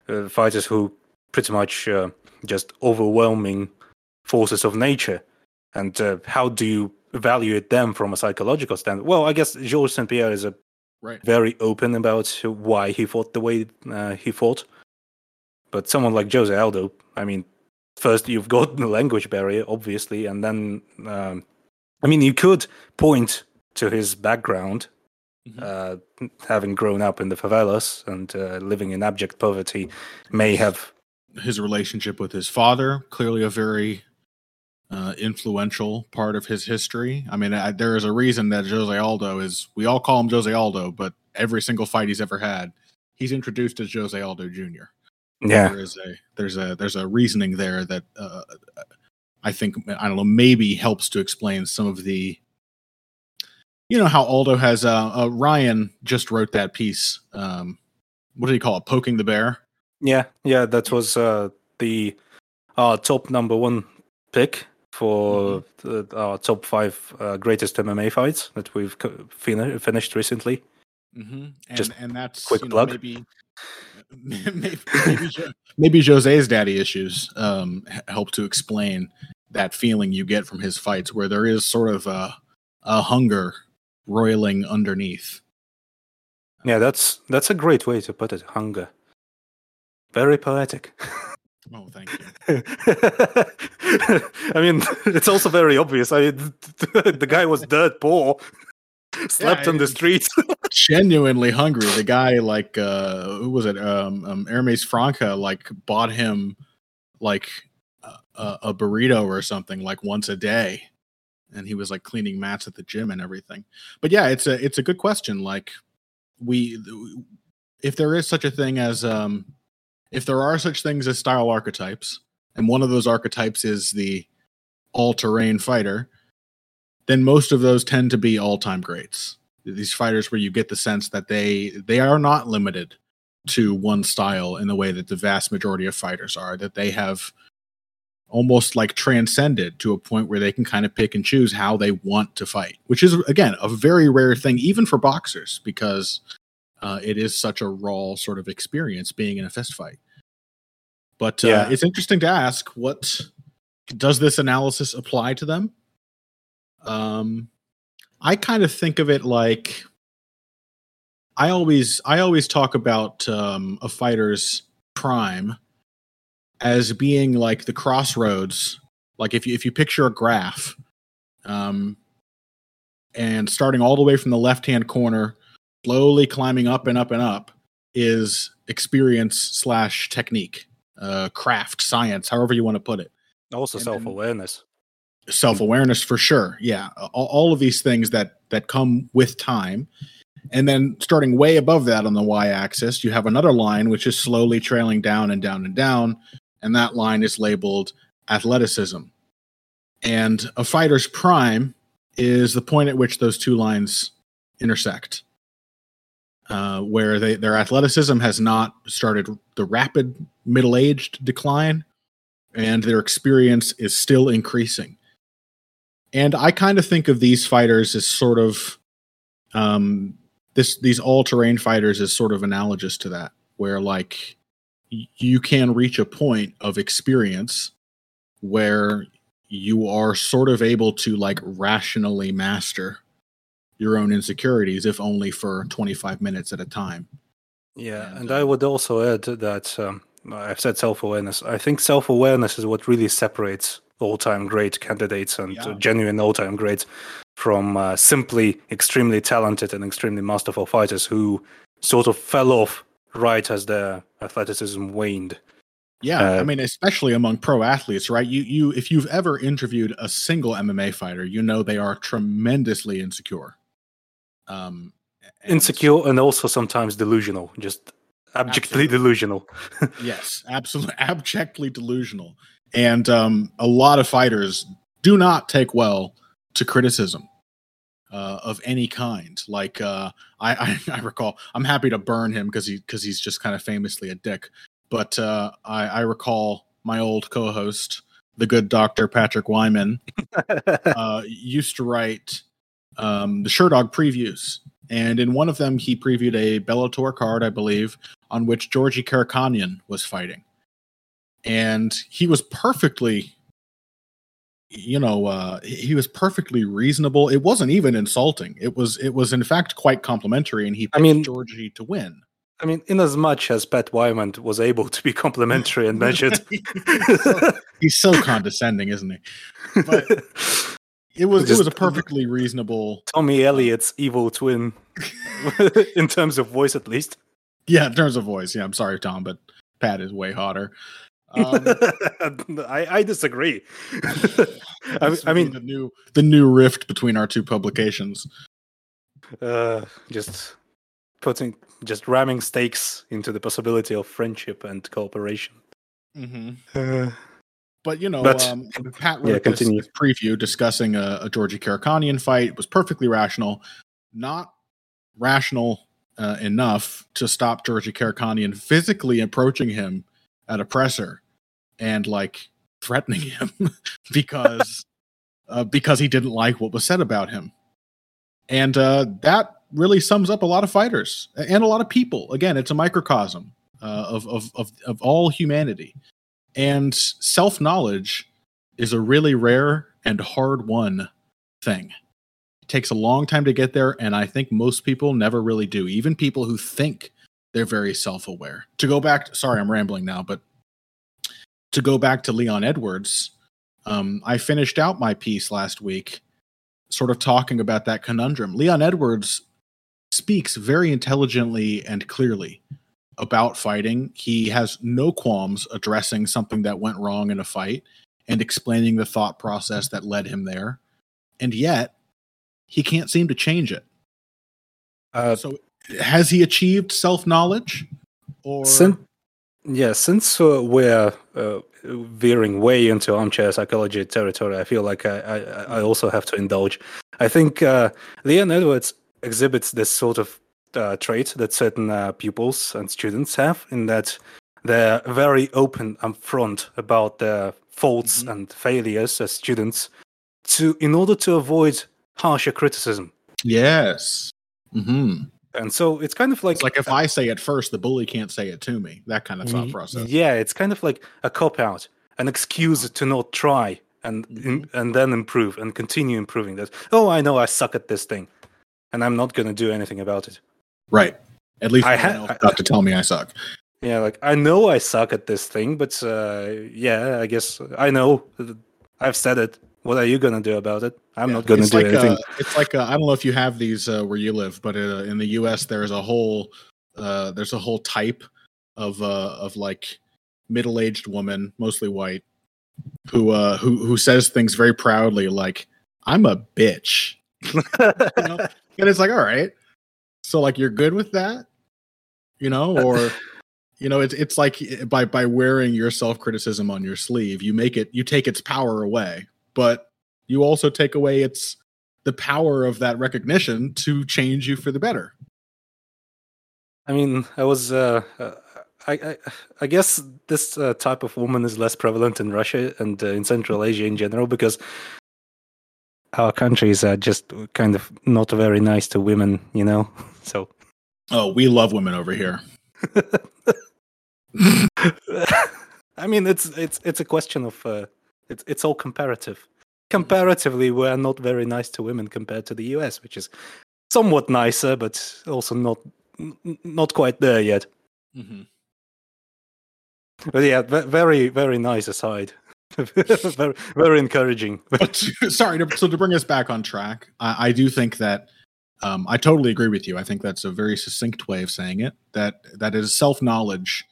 uh, fighters who pretty much uh, just overwhelming forces of nature. And uh, how do you evaluate them from a psychological standpoint? Well, I guess Georges St Pierre is a Right. very open about why he fought the way uh, he fought. But someone like Jose Aldo, I mean, first you've got the language barrier, obviously, and then, um, I mean, you could point to his background, Mhm. uh, having grown up in the favelas and uh, living in abject poverty, may have. His relationship with his father, clearly a very uh, influential part of his history. I mean, I, there is a reason that Jose Aldo is. We all call him Jose Aldo, but every single fight he's ever had, he's introduced as Jose Aldo Jr. Yeah, there is a there's a there's a reasoning there that uh, I think I don't know maybe helps to explain some of the you know how Aldo has uh, uh Ryan just wrote that piece um what do you call it poking the bear yeah, yeah. That was uh, the our top number one pick for the, our top five uh, greatest MMA fights that we've fin- finished recently. mm-hmm. and Just and that's quick you know, plug. maybe maybe maybe, maybe Jose's daddy issues um help to explain that feeling you get from his fights where there is sort of a a hunger roiling underneath Yeah, that's that's a great way to put it. Hunger. Very poetic. oh thank you I mean, it's also very obvious. I the guy was dirt poor, slept on the streets. genuinely hungry. The guy, like, uh, who was it? Um, um Hermes Franca, like, bought him like a, a a burrito or something, like once a day, and he was like cleaning mats at the gym and everything. But yeah, it's a it's a good question. Like, we, if there is such a thing as um, if there are such things as style archetypes, and one of those archetypes is the all-terrain fighter, then most of those tend to be all-time greats. These fighters where you get the sense that they they are not limited to one style in the way that the vast majority of fighters are that they have almost like transcended to a point where they can kind of pick and choose how they want to fight which is again a very rare thing even for boxers because uh, it is such a raw sort of experience being in a fist fight but uh, Yeah. it's interesting to ask what does this analysis apply to them um I kind of think of it like I always I always talk about um, a fighter's prime as being like the crossroads. Like if you if you picture a graph, um, and starting all the way from the left hand corner, slowly climbing up and up and up is experience slash technique, uh, craft, science, however you want to put it. Also, self awareness. self-awareness for sure yeah. All, all of these things that that come with time. And then starting way above that on the y-axis you have another line which is slowly trailing down and down and down and that line is labeled athleticism. And a fighter's prime is the point at which those two lines intersect uh, where they, their athleticism has not started the rapid middle-aged decline and their experience is still increasing. And I kind of think of these fighters as sort of um, this these all terrain fighters as sort of analogous to that, where like you can reach a point of experience where you are sort of able to like rationally master your own insecurities, if only for 25 minutes at a time. Yeah, And, and I would also add that um, I've said self awareness. I think self awareness is what really separates all time great candidates and Yeah. genuine all time greats from uh, simply extremely talented and extremely masterful fighters who sort of fell off right as their athleticism waned. Yeah, I Uh, mean, especially among pro athletes, right? You you if you've ever interviewed a single MMA fighter, you know they are tremendously insecure. Um, and- Insecure and also sometimes delusional, just abjectly Absolutely. delusional. yes, absolutely, abjectly delusional, and um, a lot of fighters do not take well to criticism uh, of any kind. Like uh, I, I, I recall, I'm happy to burn him because he because he's just kind of famously a dick. But uh, I, I recall my old co-host, the good doctor Patrick Wyman, uh, used to write um, the Sherdog previews, and in one of them he previewed a Bellator card, I believe, on which Georgi Karakhanyan was fighting, and he was perfectly, you know, uh, he was perfectly reasonable. It wasn't even insulting. It was it was in fact quite complimentary, and he I mean- Georgie to win. I mean, in as much as Pat Wyman was able to be complimentary and measured. He's so condescending, isn't he? But it was it was a perfectly reasonable. Tommy Elliott's evil twin, in terms of voice at least. Yeah, in terms of voice. Yeah, I'm sorry, Tom, but Pat is way hotter. Um, I, I disagree. I, I mean, the new the new rift between our two publications. uh, just putting, just ramming stakes into the possibility of friendship and cooperation. Mm-hmm. Uh, But you know, um, Pat yeah, wrote this, this preview discussing a, a Georgi Karakhanyan fight. It was perfectly rational, not rational uh, enough to stop Georgi Karakhanyan physically approaching him at a presser and like threatening him because uh, because he didn't like what was said about him, and uh, that really sums up a lot of fighters and a lot of people. Again, it's a microcosm uh, of, of of of all humanity. And self knowledge is a really rare and hard won thing. It takes a long time to get there, and I think most people never really do. Even people who think they're very self aware. To go back, sorry, I'm rambling now, but to go back to Leon Edwards, um, I finished out my piece last week, sort of talking about that conundrum. Leon Edwards speaks very intelligently and clearly about fighting. He has no qualms addressing something that went wrong in a fight and explaining the thought process that led him there. And yet, he can't seem to change it. uh, So, has he achieved self knowledge? Or Since, yeah, since uh, we're uh, veering way into armchair psychology territory, I feel like I, I, I also have to indulge. I think uh, Leon Edwards exhibits this sort of uh, trait that certain uh, pupils and students have, in that they're very open and front about their faults Mhm. and failures as students, to in order to avoid harsher criticism. yes, hmm And so it's kind of like it's like if I say it first, the bully can't say it to me. That kind of thought process. Yeah, it's kind of like a cop out, an excuse to not try and im- and then improve and continue improving. That oh, I know I suck at this thing, and I'm not going to do anything about it. Right. At least I I ha- had not to tell me I suck. Yeah, like I know I suck at this thing, but uh, yeah, I guess I know. I've said it. What are you going to do about it? I'm Yeah, not going to do like, anything. Uh, it's like uh, I don't know if you have these uh, where you live, but uh, in the U.S. there's a whole uh, there's a whole type of uh, of like middle aged woman, mostly white, who uh, who who says things very proudly, like "I'm a bitch," you know? and it's like, all right, so like you're good with that, you know, or you know, it's it's like eh, by by wearing your self criticism on your sleeve, you make it you take its power away, but you also take away its the power of that recognition to change you for the better. I mean, I was. Uh, uh, I, I I guess this uh, type of woman is less prevalent in Russia and uh, in Central Asia in general because our countries are just kind of not very nice to women, you know. So, Oh, we love women over here. I mean, it's it's it's a question of uh, it's it's all comparative. Comparatively, we're not very nice to women compared to the US, which is somewhat nicer, but also not n- n- not quite there yet. Mm-hmm. But yeah, very very nice aside. very very encouraging. But sorry, to, so to bring us back on track, I, I do think that um, I totally agree with you. I think that's a very succinct way of saying it. That that is self knowledge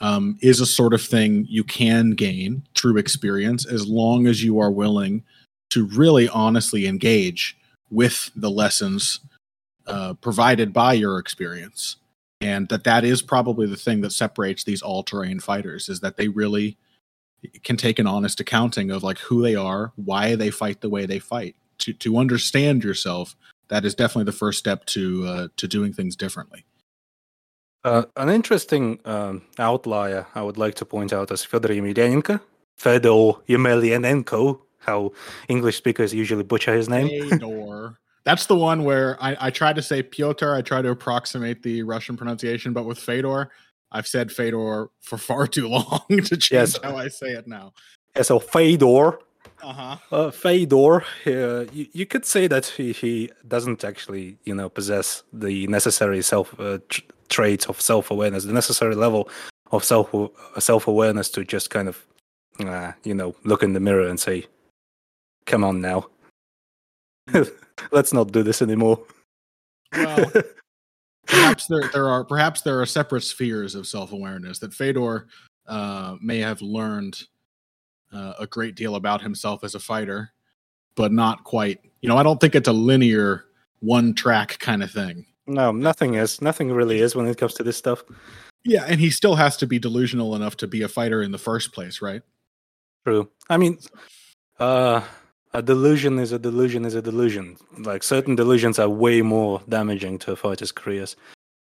um, is a sort of thing you can gain through experience as long as you are willing to really honestly engage with the lessons uh, provided by your experience and that that is probably the thing that separates these all-terrain fighters is that they really can take an honest accounting of like who they are why they fight the way they fight to to understand yourself that is definitely the first step to uh, to doing things differently Uh, an interesting um, outlier I would like to point out is Fyodor Yemelyanenko. Fedor Yemelyanenko, how English speakers usually butcher his name. Fedor. That's the one where I, I try to say Pyotr. I try to approximate the Russian pronunciation, but with Fedor, I've said Fedor for far too long to change Yes. how I say it now. Yeah, so Fedor, Uh-huh. uh, Fedor, uh, you, you could say that he, he doesn't actually, you know, possess the necessary self uh, tr- traits of self awareness, the necessary level of self self awareness to just kind of, uh, you know, look in the mirror and say, "Come on now, let's not do this anymore." Well, perhaps there there are perhaps there are separate spheres of self awareness that Fedor uh, may have learned uh, a great deal about himself as a fighter, but not quite. You know, I don't think it's a linear one track kind of thing. no, nothing is, nothing really is when it comes to this stuff. Yeah, and he still has to be delusional enough to be a fighter in the first place, right? True. I mean, uh, a delusion is a delusion is a delusion. Like certain delusions are way more damaging to a fighter's careers.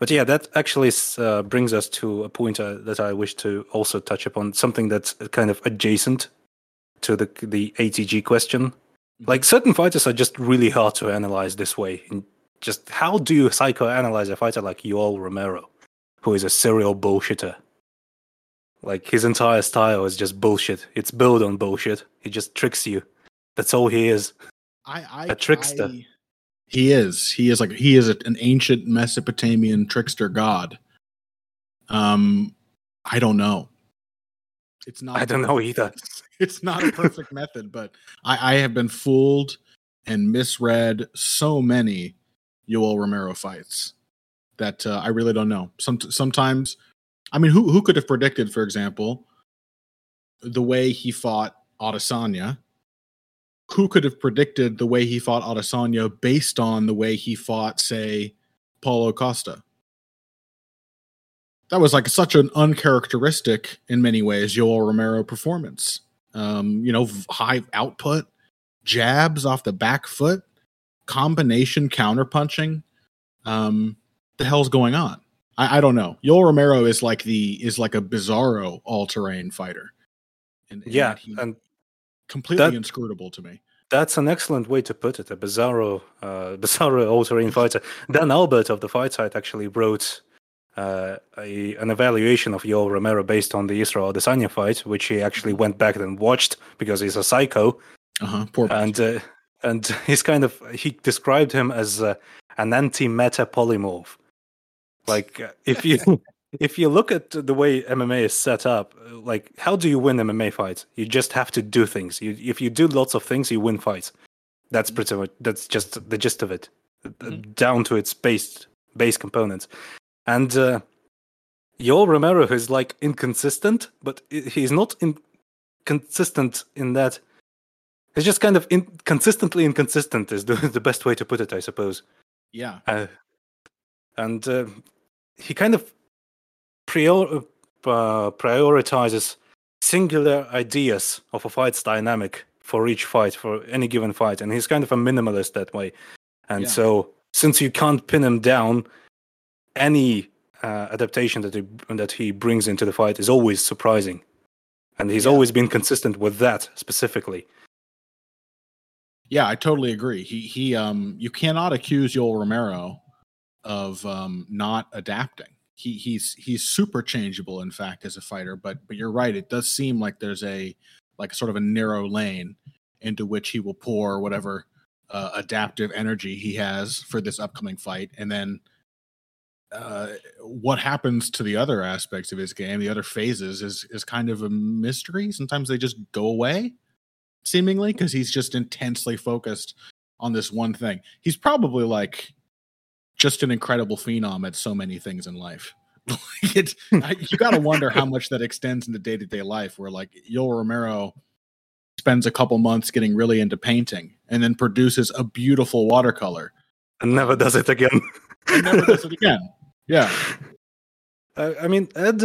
But yeah, that actually uh, brings us to a point uh, that I wish to also touch upon something that's kind of adjacent to the the ATG question. Like certain fighters are just really hard to analyze this way. And just how do you psychoanalyze a fighter like Yoel Romero, who is a serial bullshitter? Like his entire style is just bullshit. It's built on bullshit. He just tricks you. That's all he is. I, I A trickster. I- he is. He is like he is a, an ancient Mesopotamian trickster god. Um, I don't know. It's not. I don't know either. It's not a perfect method, but I, I have been fooled and misread so many Yoel Romero fights that uh, I really don't know. Some sometimes, I mean, who who could have predicted, for example, the way he fought Adesanya? Who could have predicted the way he fought Adesanya based on the way he fought, say, Paulo Costa? That was like such an uncharacteristic, in many ways, Yoel Romero performance. Um, you know, high output, jabs off the back foot, combination counterpunching. Um, the hell's going on? I, I don't know. Yoel Romero is like the is like a bizarro all terrain fighter. And, and Yeah, he- and completely that- inscrutable to me. that's an excellent way to put it. A bizarro, uh, bizarro all-terrain fighter. Dan Albert of the Fight Site actually wrote uh, a, an evaluation of Yoel Romero based on the Israel Adesanya fight, which he actually went back and watched because he's a psycho. Uh huh. Poor and uh, and he's kind of he described him as uh, an anti-meta polymorph. Like uh, if you if you look at the way MMA is set up, uh, like how do you win MMA fights? You just have to do things. You, if you do lots of things, you win fights. That's pretty much that's just the gist of it, uh, Mhm. down to its base base components. And uh, Yoel Romero is like inconsistent, but he's not inconsistent in that He's just kind of in- consistently inconsistent is the, the best way to put it, I suppose. yeah. Uh, and uh, he kind of prior- uh, prioritizes singular ideas of a fight's dynamic for each fight, for any given fight. And he's kind of a minimalist that way. And Yeah. so, since you can't pin him down, any uh, adaptation that he, that he brings into the fight is always surprising. And he's Yeah. always been consistent with that specifically. Yeah, I totally agree. He he um you cannot accuse Yoel Romero of um not adapting. He he's he's super changeable in fact as a fighter, but but you're right, it does seem like there's a like sort of a narrow lane into which he will pour whatever uh, adaptive energy he has for this upcoming fight and then uh, what happens to the other aspects of his game, the other phases, is is kind of a mystery. Sometimes they just go away, seemingly, because he's just intensely focused on this one thing. He's probably like just an incredible phenom at so many things in life. Like, it's I, you got to wonder how much that extends into day to day life. Where like Yoel Romero spends a couple months getting really into painting, and then produces a beautiful watercolor, And never does it again. never does it again. Yeah. Uh, I mean, Ed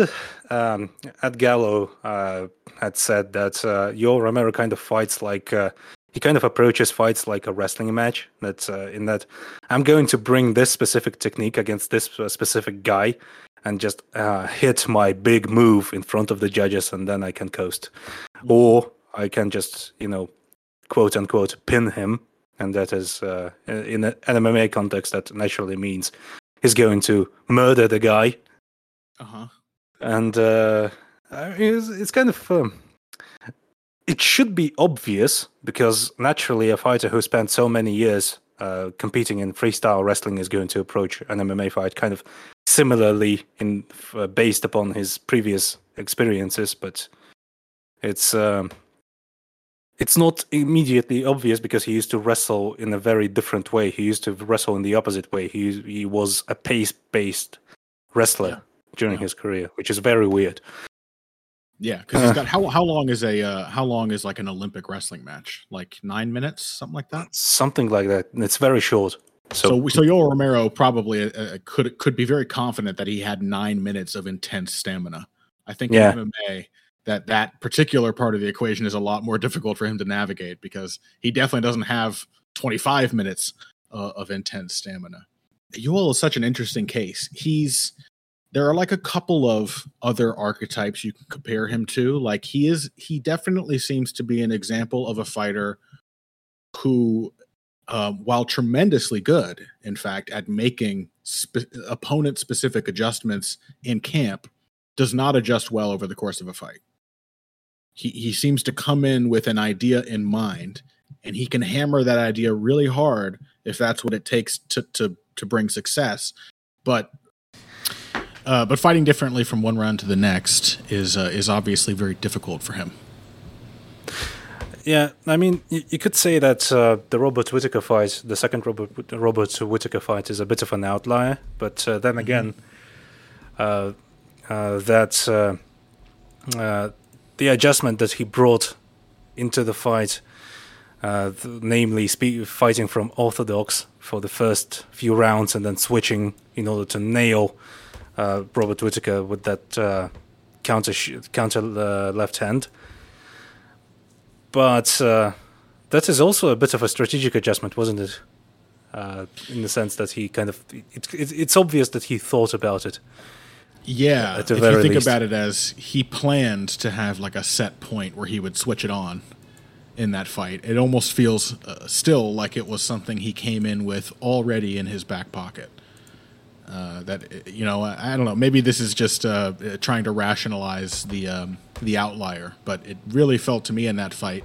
um, Ed Gallo uh, had said that uh, Yoel Romero kind of fights like uh, he kind of approaches fights like a wrestling match. That's uh, in that I'm going to bring this specific technique against this uh, specific guy and just uh, hit my big move in front of the judges, and then I can coast, or I can just you know quote unquote pin him and that is uh, in an MMA context that naturally means he's going to murder the guy. Uh-huh. And uh, it's, it's kind of um, it should be obvious because naturally a fighter who spent so many years uh, competing in freestyle wrestling is going to approach an MMA fight kind of similarly in uh, based upon his previous experiences, but it's um, it's not immediately obvious because he used to wrestle in a very different way. He used to wrestle in the opposite way. He he was a pace based wrestler yeah. during yeah. his career, which is very weird. Yeah, because he's got how how long is a uh, how long is like an Olympic wrestling match? Like nine minutes, something like that. Something like that. It's very short. So, so, so Yoel Romero probably uh, uh, could could be very confident that he had nine minutes of intense stamina. I think yeah. in MMA, that that particular part of the equation is a lot more difficult for him to navigate because he definitely doesn't have 25 minutes uh, of intense stamina. Yoel is such an interesting case. He's there are like a couple of other archetypes you can compare him to. Like he is he definitely seems to be an example of a fighter who uh, while tremendously good, in fact, at making spe- opponent specific adjustments in camp, does not adjust well over the course of a fight he he seems to come in with an idea in mind and he can hammer that idea really hard if that's what it takes to to to bring success but uh, but fighting differently from one round to the next is uh, is obviously very difficult for him. Yeah, I mean, you, you could say that uh, the Robert Whitaker fight, the second Robert Robert Whitaker fight, is a bit of an outlier. But uh, then mm-hmm. again, mm-hmm. that the adjustment that he brought into the fight, uh, th- namely spe- fighting from orthodox for the first few rounds and then switching in order to nail uh, Robert Whitaker with that uh, counter sh- counter uh, left hand. But uh, that is also a bit of a strategic adjustment, wasn't it? Uh, in the sense that he kind of it, it, it's obvious that he thought about it yeah, if you think least. about it as he planned to have like a set point where he would switch it on in that fight, it almost feels uh, still like it was something he came in with already in his back pocket. Uh, that you know, I, I, don't know. Maybe this is just uh, trying to rationalize the um, the outlier, but it really felt to me in that fight,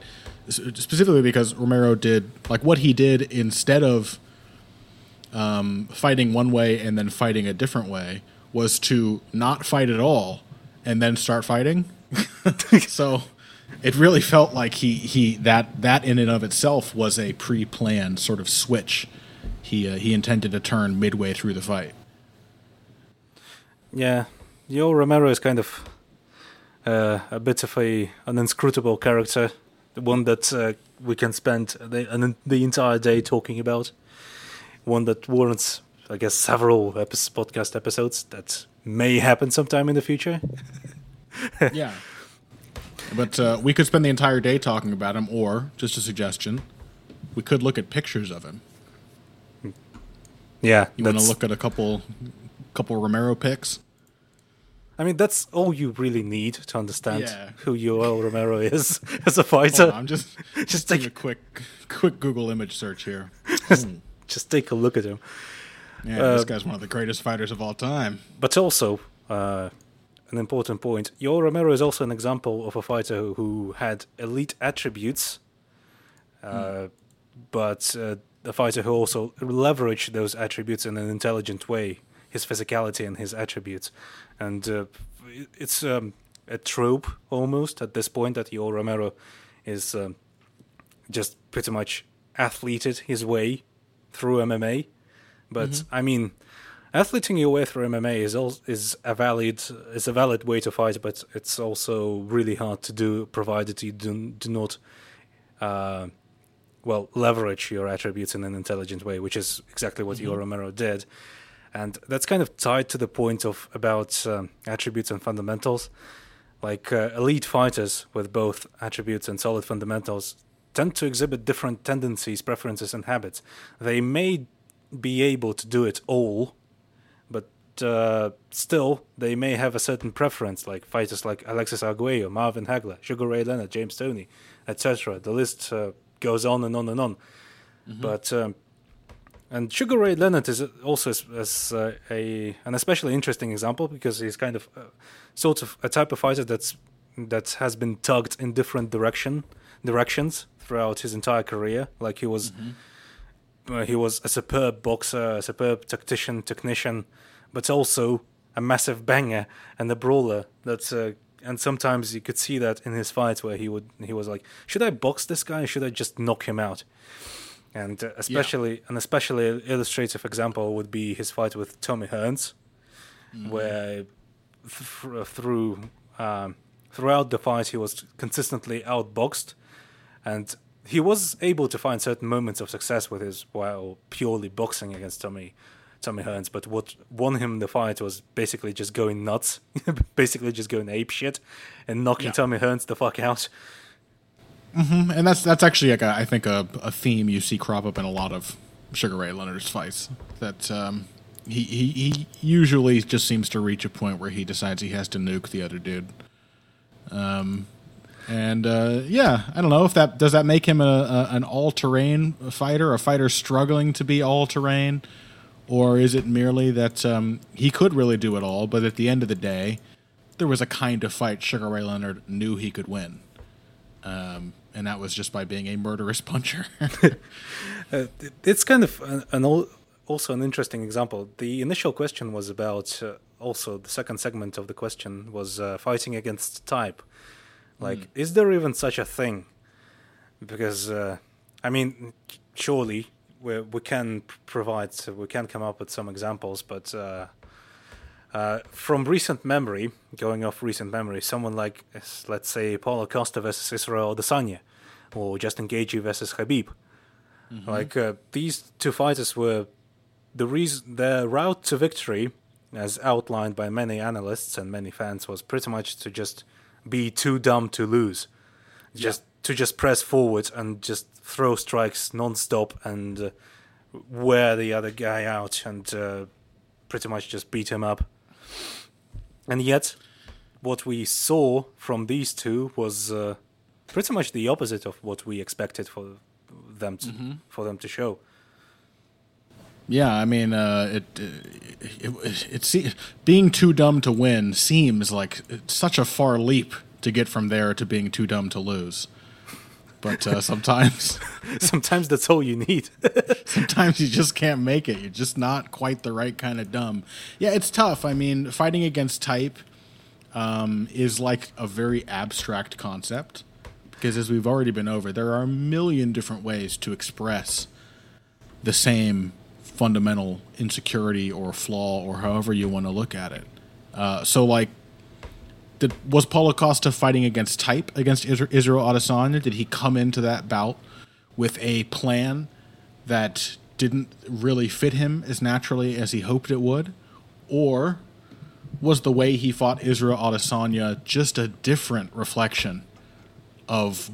specifically because Romero did like what he did instead of um, fighting one way and then fighting a different way was to not fight at all and then start fighting. so it really felt like he he that that in and of itself was a pre-planned sort of switch. He uh, he intended to turn midway through the fight. Yeah, Yoel Romero is kind of uh, a bit of a an inscrutable character, the one that uh, we can spend the, the entire day talking about, one that warrants I guess, several podcast episodes that may happen sometime in the future. yeah. But uh, we could spend the entire day talking about him, or just a suggestion, we could look at pictures of him. Yeah, you want to look at a couple, couple Romero pics. I mean, that's all you really need to understand yeah. who Yoel Romero is as a fighter. I'm just just take a quick, quick Google image search here. just, just take a look at him. Yeah, uh, this guy's one of the greatest fighters of all time. But also, uh, an important point: Yoel Romero is also an example of a fighter who, who had elite attributes, uh, hmm. but uh, a fighter who also leveraged those attributes in an intelligent way. His physicality and his attributes, and uh, it's um, a trope almost at this point that Yoel Romero is um, just pretty much athleted his way through MMA but mm-hmm. I mean, athleting your way through MMA is al- is a valid is a valid way to fight, but it's also really hard to do, provided you do, do not, uh, well, leverage your attributes in an intelligent way, which is exactly what mm-hmm. Yoel Romero did, and that's kind of tied to the point of about um, attributes and fundamentals. Like uh, elite fighters with both attributes and solid fundamentals tend to exhibit different tendencies, preferences, and habits. They may be able to do it all, but uh, still they may have a certain preference, like fighters like Alexis Arguello, Marvin Hagler, Sugar Ray Leonard, James Toney, etc. The list uh, goes on and on and on. But um, and Sugar Ray Leonard is also as, uh, a an especially interesting example because he's kind of uh, sort of a type of fighter that's that has been tugged in different direction directions throughout his entire career. Like he was uh, he was a superb boxer, a superb tactician, technician, but also a massive banger and a brawler. That's uh, and sometimes you could see that in his fights where he would he was like, should I box this guy? Or should I just knock him out? And uh, especially an especially illustrative example would be his fight with Tommy Hearns, where th- through um, throughout the fight he was consistently outboxed, and he was able to find certain moments of success with his while purely boxing against Tommy Tommy Hearns. But what won him the fight was basically just going nuts, basically just going ape shit, and knocking Yeah. Tommy Hearns the fuck out. And that's that's actually like a, I think a, a theme you see crop up in a lot of Sugar Ray Leonard's fights. That um, he, he he usually just seems to reach a point where he decides he has to nuke the other dude. Um, and uh, yeah, I don't know if that does that make him a, a an all terrain fighter, a fighter struggling to be all terrain, or is it merely that um, he could really do it all, but at the end of the day, there was a kind of fight Sugar Ray Leonard knew he could win um, and that was just by being a murderous puncher. Uh, it's kind of an, an also an interesting example. The initial question was about uh, also the second segment of the question was uh, fighting against type. Like, is there even such a thing? Because uh, I mean, surely we we can provide we can come up with some examples, but. Uh, from recent memory, going off recent memory, someone like, let's say, Paulo Costa versus Israel Adesanya, or Justin Gaethje versus Khabib. Like uh, these two fighters were the reason their route to victory, as outlined by many analysts and many fans, was pretty much to just be too dumb to lose, just to just press forward and just throw strikes non-stop and uh, wear the other guy out and uh, pretty much just beat him up. And yet, what we saw from these two was uh, pretty much the opposite of what we expected for them to for them to show. yeah, I mean, uh, it, it, it, it, se- being too dumb to win seems like such a far leap to get from there to being too dumb to lose. But uh, sometimes, Sometimes that's all you need. sometimes you just can't make it. You're just not quite the right kind of dumb. Yeah, it's tough. I mean, fighting against type um, is like a very abstract concept because, as we've already been over, there are a million different ways to express the same fundamental insecurity or flaw or however you want to look at it. Uh, so, like, did, was Paulo Costa fighting against type against Israel Adesanya? Did he come into that bout with a plan that didn't really fit him as naturally as he hoped it would? Or was the way he fought Israel Adesanya just a different reflection of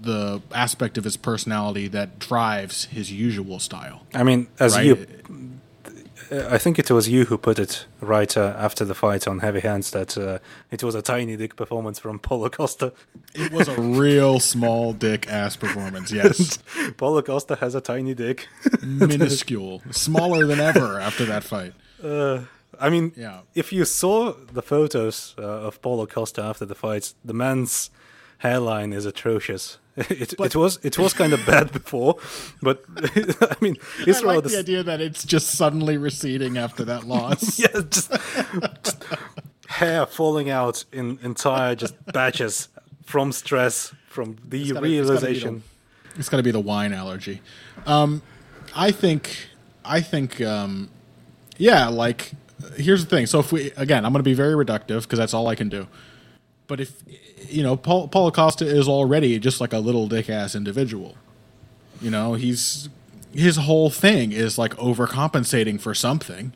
the aspect of his personality that drives his usual style? I mean, as Right? you, I think it was you who put it right uh, after the fight on Heavy Hands that uh, it was a tiny dick performance from Paulo Costa. It was a real small dick ass performance, yes. Paulo Costa has a tiny dick. Minuscule. Smaller than ever after that fight. I mean, Yeah. if you saw the photos uh, of Paulo Costa after the fight, the man's hairline is atrocious. It, it was it was kind of bad before, but I mean, I like Ades- the idea that it's just suddenly receding after that loss. yeah, just, just hair falling out in entire just batches from stress, from the it's gotta realization. It's got to be the wine allergy. Um, I think, I think, um, yeah. Like, here's the thing. So if we again, I'm going to be very reductive because that's all I can do. But if you know, Paul, Paulo Costa is already just like a little dick ass individual. You know, he's his whole thing is like overcompensating for something.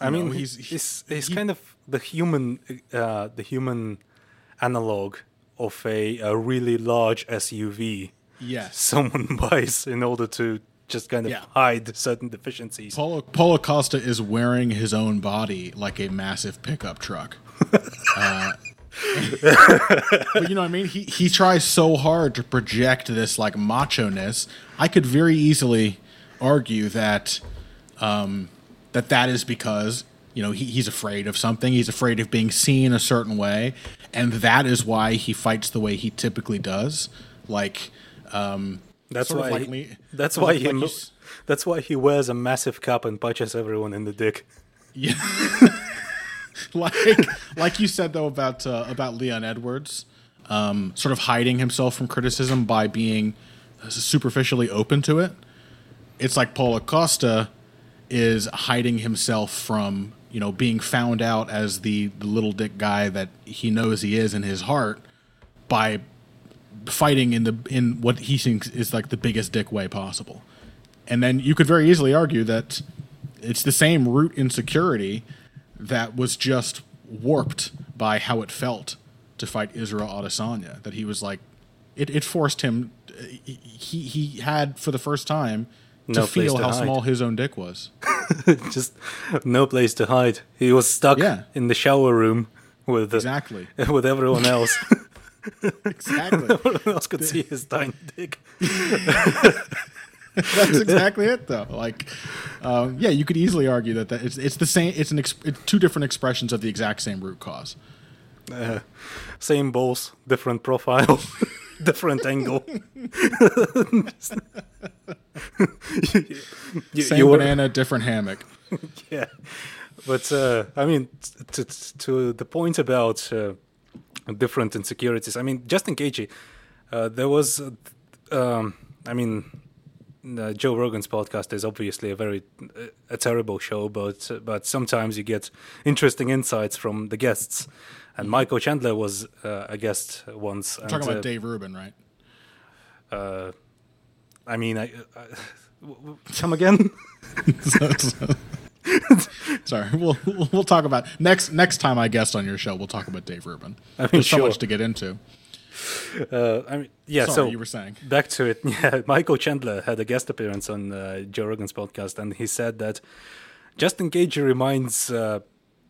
I mean, know, he's he's- he's, he's he- kind of the human uh, the human analog of a, a really large SUV. Yes. someone buys in order to just kind of Yeah. hide certain deficiencies. Paulo, Paulo Costa is wearing his own body like a massive pickup truck. Uh, but you know what I mean? He he tries so hard to project this like macho ness. I could very easily argue that um, that that is because you know he, he's afraid of something. He's afraid of being seen a certain way, and that is why he fights the way he typically does. Like um, That's why. like he, me- that's why he. like mo- you s- that's why he wears a massive cap and punches everyone in the dick. Yeah. like like you said though about uh, about Leon Edwards, um, sort of hiding himself from criticism by being superficially open to it. It's like Paulo Costa is hiding himself from you know being found out as the, the little dick guy that he knows he is in his heart by fighting in the in what he thinks is like the biggest dick way possible. And then you could very easily argue that it's the same root insecurity that was just warped by how it felt to fight Israel Adesanya. That he was like, it, it forced him. He he had for the first time to No feel to how hide. small his own dick was. Just no place to hide. He was stuck Yeah. in the shower room with Exactly. with everyone else. Exactly. everyone else could see his tiny dick. That's exactly it, though. Like, um, yeah, you could easily argue that, that it's it's the same. It's an ex- it's two different expressions of the exact same root cause. Same balls, different profile, different angle. you, Same you were- banana, different hammock. yeah, but uh, I mean, t- t- to the point about uh, different insecurities. I mean, Justin Gaethje, uh, there was, uh, um, I mean, uh, Joe Rogan's podcast is obviously a very uh, a terrible show, but but sometimes you get interesting insights from the guests. And Michael Chandler was uh, a guest once. and, talking uh, about Dave Rubin, right? uh, I mean, I, I, w- w- come again? Sorry, we'll we'll talk about next next time I guest on your show. We'll talk about Dave Rubin. I mean, There's so much to get into. Uh, I mean, yeah. Sorry, so you were saying. back to it. Yeah, Michael Chandler had a guest appearance on uh, Joe Rogan's podcast, and he said that Justin Gaethje reminds uh,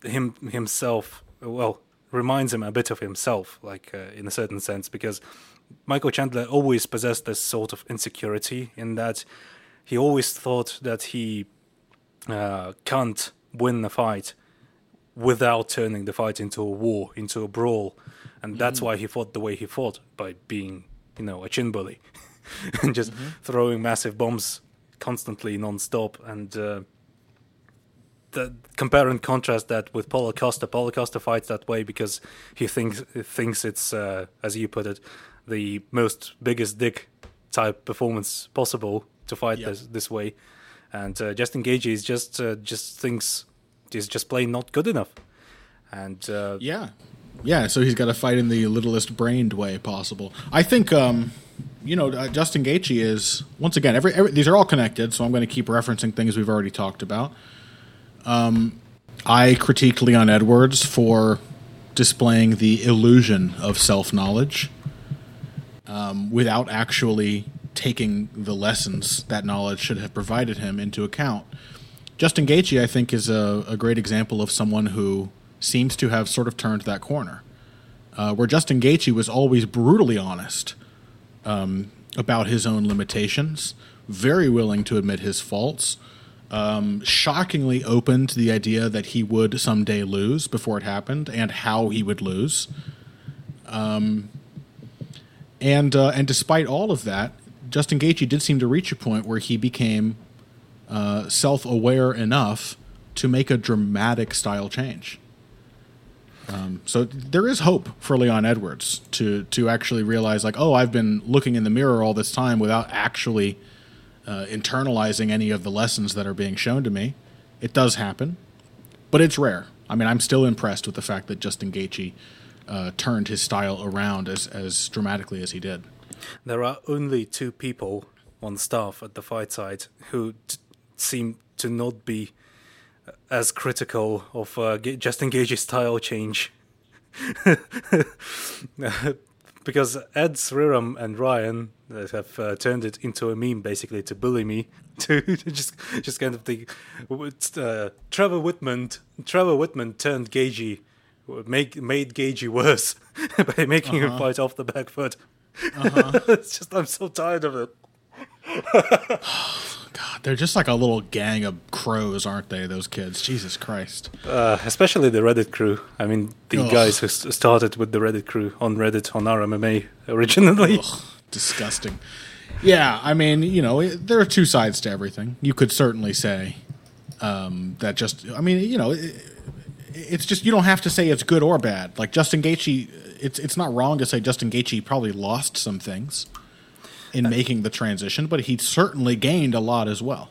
him himself. Well, reminds him a bit of himself, like uh, in a certain sense, because Michael Chandler always possessed this sort of insecurity in that he always thought that he uh, can't win a fight without turning the fight into a war, into a brawl, and that's why he fought the way he fought by being, you know, a chin bully and just throwing massive bombs constantly, non-stop, and. Uh, the, compare and contrast that with Paulo Costa. Paulo Costa fights that way because he thinks thinks it's, uh, as you put it, the most biggest dick type performance possible to fight Yeah. this this way, and uh, Justin Gaethje is just uh, just thinks is just plain not good enough, and uh, Yeah, yeah. So he's got to fight in the littlest brained way possible. I think, um, you know, uh, Justin Gaethje is once again. Every, every these are all connected, so I'm going to keep referencing things we've already talked about. Um, I critiqued Leon Edwards for displaying the illusion of self knowledge um, without actually taking the lessons that knowledge should have provided him into account. Justin Gaethje, I think, is a, a great example of someone who seems to have sort of turned that corner. Uh, where Justin Gaethje was always brutally honest um, about his own limitations, very willing to admit his faults, um, shockingly open to the idea that he would someday lose before it happened and how he would lose. Um, and uh, and despite all of that, Justin Gaethje did seem to reach a point where he became uh, self-aware enough to make a dramatic style change. Um, so there is hope for Leon Edwards to to actually realize like, oh, I've been looking in the mirror all this time without actually uh, internalizing any of the lessons that are being shown to me. It does happen, but it's rare. I mean, I'm still impressed with the fact that Justin Gaethje uh, turned his style around as as dramatically as he did. there are only two people on staff at the fight site who t- seem to not be as critical of uh, Justin Gaethje's style change. because Ed Sriram and Ryan have uh, turned it into a meme basically to bully me to just just kind of the uh, Trevor Wittman Trevor Wittman turned Gagey make made Gagey worse by making him Uh-huh. fight off the back foot. Uh-huh. it's just I'm so tired of it. God, they're just like a little gang of crows, aren't they? Those kids. Jesus Christ. Uh, especially the Reddit crew. I mean, the Ugh. guys who started with the Reddit crew on Reddit on RMMA originally. Ugh, disgusting. Yeah, I mean, you know, it, there are two sides to everything. You could certainly say um, that just, I mean, you know, it, it's just you don't have to say it's good or bad. Like Justin Gaethje, it's it's not wrong to say Justin Gaethje probably lost some things in making the transition, but he certainly gained a lot as well.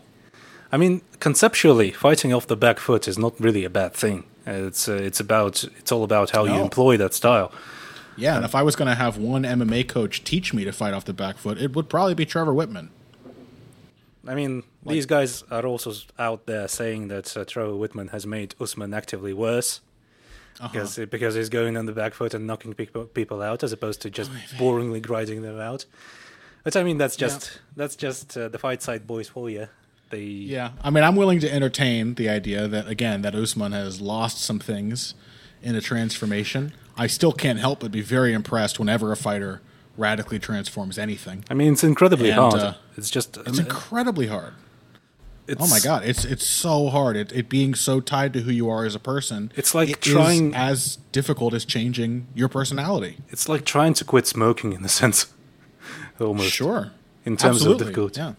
I mean, conceptually, fighting off the back foot is not really a bad thing. It's uh, it's about it's all about how you employ that style. Yeah, and if I was going to have one MMA coach teach me to fight off the back foot, it would probably be Trevor Wittman. I mean, these guys are also out there saying that uh, Trevor Wittman has made Usman actively worse because because he's going on the back foot and knocking people people out as opposed to just boringly grinding them out. But I mean, that's just that's just uh, the fight site boys for you. They Yeah, I mean, I'm willing to entertain the idea that again that Usman has lost some things in a transformation. I still can't help but be very impressed whenever a fighter radically transforms anything. I mean, it's incredibly And, hard. uh, it's just It's incredibly hard. it's, Oh my god, it's it's so hard. It, it being so tied to who you are as a person. It's like it trying- as difficult as changing your personality. It's like trying to quit smoking in the sense, almost. Sure. In terms Absolutely. of difficulty. Yeah.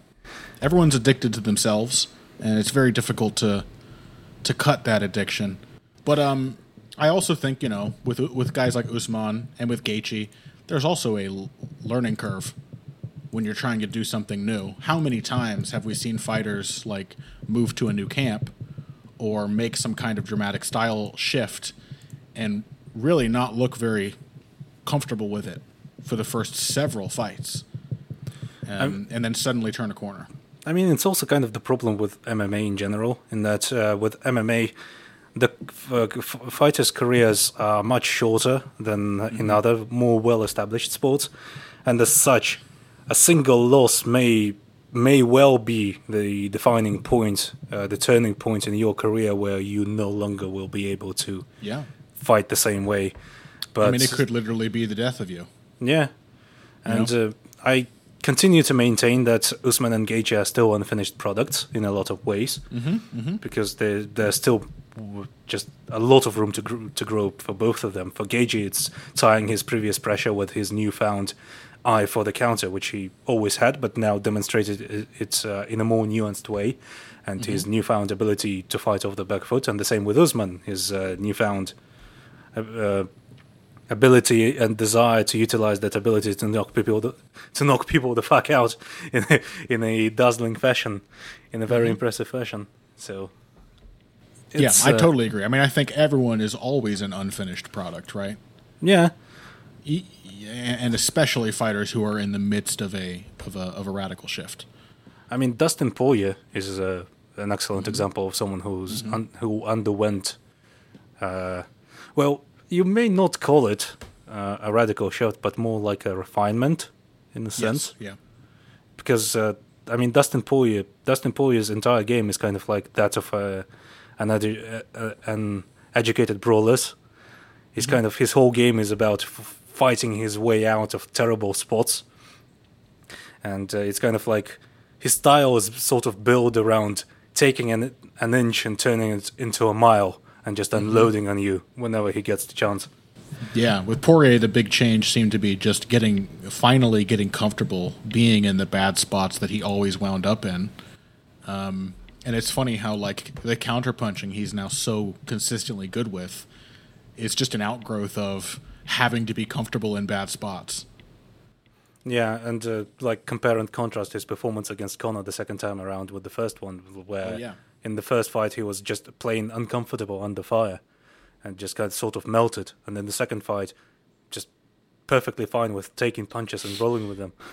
Everyone's addicted to themselves, and it's very difficult to to cut that addiction. But um, I also think you know with with guys like Usman and with Gaethje, there's also a learning curve when you're trying to do something new. How many times have we seen fighters like move to a new camp or make some kind of dramatic style shift and really not look very comfortable with it for the first several fights, um, and then suddenly turn a corner? I mean, it's also kind of the problem with MMA in general, in that uh, with MMA, the uh, f- fighters' careers are much shorter than in other more well-established sports, and as such, a single loss may may well be the defining point, uh, the turning point in your career where you no longer will be able to Yeah. fight the same way. But I mean, it could literally be the death of you. yeah, and uh, I continue to maintain that Usman and Gaethje are still unfinished products in a lot of ways Mm-hmm, because there there's still just a lot of room to gr- to grow for both of them. For Gaethje, it's tying his previous pressure with his newfound eye for the counter, which he always had, but now demonstrated it uh, in a more nuanced way, and his newfound ability to fight off the back foot, and the same with Usman, his uh, newfound. Uh, uh, ability and desire to utilize that ability to knock people the, to knock people the fuck out in a, in a dazzling fashion, in a very impressive fashion. So, yeah, I uh, totally agree. I mean, I think everyone is always an unfinished product, right? yeah. E- And especially fighters who are in the midst of a of a of a radical shift. I mean, Dustin Poirier is a, an excellent example of someone who's un, who underwent. Uh, well, you may not call it uh, a radical shift, but more like a refinement, in a sense. Yeah. because uh, I mean Dustin Poirier, Dustin Poirier's entire game is kind of like that of uh, an edu- uh, uh, an educated brawlers. He's kind of his whole game is about f- fighting his way out of terrible spots, and uh, it's kind of like his style is sort of built around taking an an inch and turning it into a mile and just unloading on you whenever he gets the chance. Yeah, with Poirier, the big change seemed to be just getting finally getting comfortable being in the bad spots that he always wound up in. Um, and it's funny how like the counterpunching he's now so consistently good with is just an outgrowth of having to be comfortable in bad spots. Yeah, and uh, like compare and contrast his performance against Conor the second time around with the first one, where Oh, yeah. In the first fight he was just plain uncomfortable under fire, and just got sort of melted, and then the second fight, just perfectly fine with taking punches and rolling with them.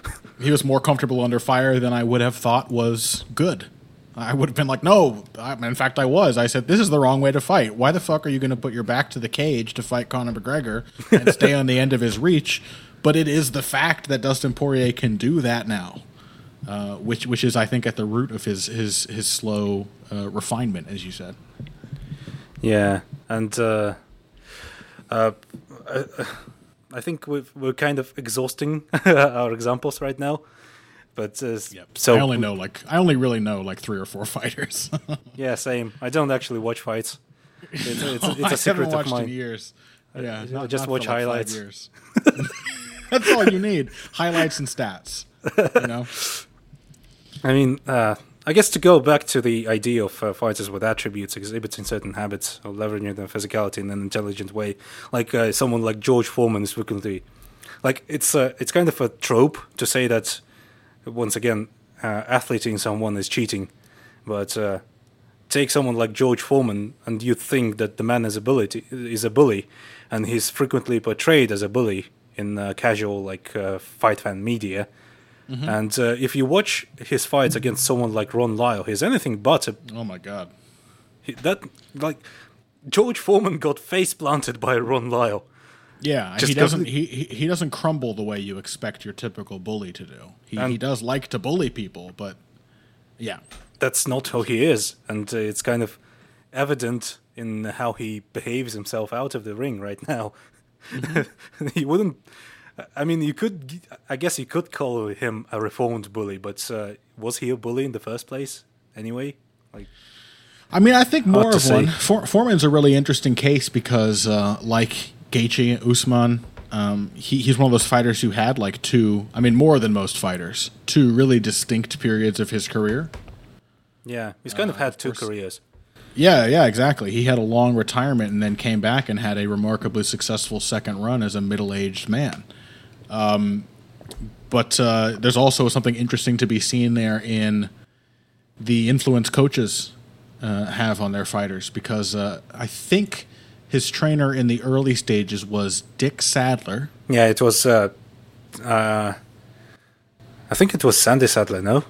He was more comfortable under fire than I would have thought was good. I would have been like, no. I, in fact, I was. I said, this is the wrong way to fight. Why the fuck are you going to put your back to the cage to fight Conor McGregor and stay on the end of his reach? But it is the fact that Dustin Poirier can do that now, uh, which which is, I think, at the root of his his his slow uh, refinement, as you said. Yeah, and uh, Uh, I, I think we've, we're kind of exhausting our examples right now. But uh, so I only know like I only really know like three or four fighters. yeah, same. I don't actually watch fights. It's, it's, it's I a secret haven't watched of mine. in years. Yeah, I not- just not watch like, highlights. That's all you need: highlights and stats. You know, I mean, uh, I guess to go back to the idea of uh, fighters with attributes exhibiting certain habits or leveraging their physicality in an intelligent way, like uh, someone like George Foreman is frequently, like it's uh, it's kind of a trope to say that once again, uh, athleting someone is cheating, but uh, take someone like George Foreman and you think that the man is a bully, is a bully, and he's frequently portrayed as a bully in uh, casual like uh, fight fan media. And uh, if you watch his fights against someone like Ron Lyle, he's anything but a, oh my god. he, that like George Foreman got face planted by Ron Lyle. Yeah, Just he doesn't. He, he he doesn't crumble the way you expect your typical bully to do. He he does like to bully people, but yeah, That's not how he is, and uh, it's kind of evident in how he behaves himself out of the ring right now. he wouldn't. I mean, you could. I guess you could call him a reformed bully, but uh, was he a bully in the first place? Anyway, like I mean, I think more of one. For, Foreman's a really interesting case because, uh, like Gaethje, Usman, um, he, he's one of those fighters who had like two. I mean, more than most fighters, two really distinct periods of his career. yeah, he's kind of had two course. careers. Yeah, yeah, exactly. He had a long retirement and then came back and had a remarkably successful second run as a middle-aged man. Um, but uh, there's also something interesting to be seen there in the influence coaches uh, have on their fighters because uh, I think his trainer in the early stages was Dick Sadler. Yeah, it was. Uh, uh, I think it was Sandy Saddler. No.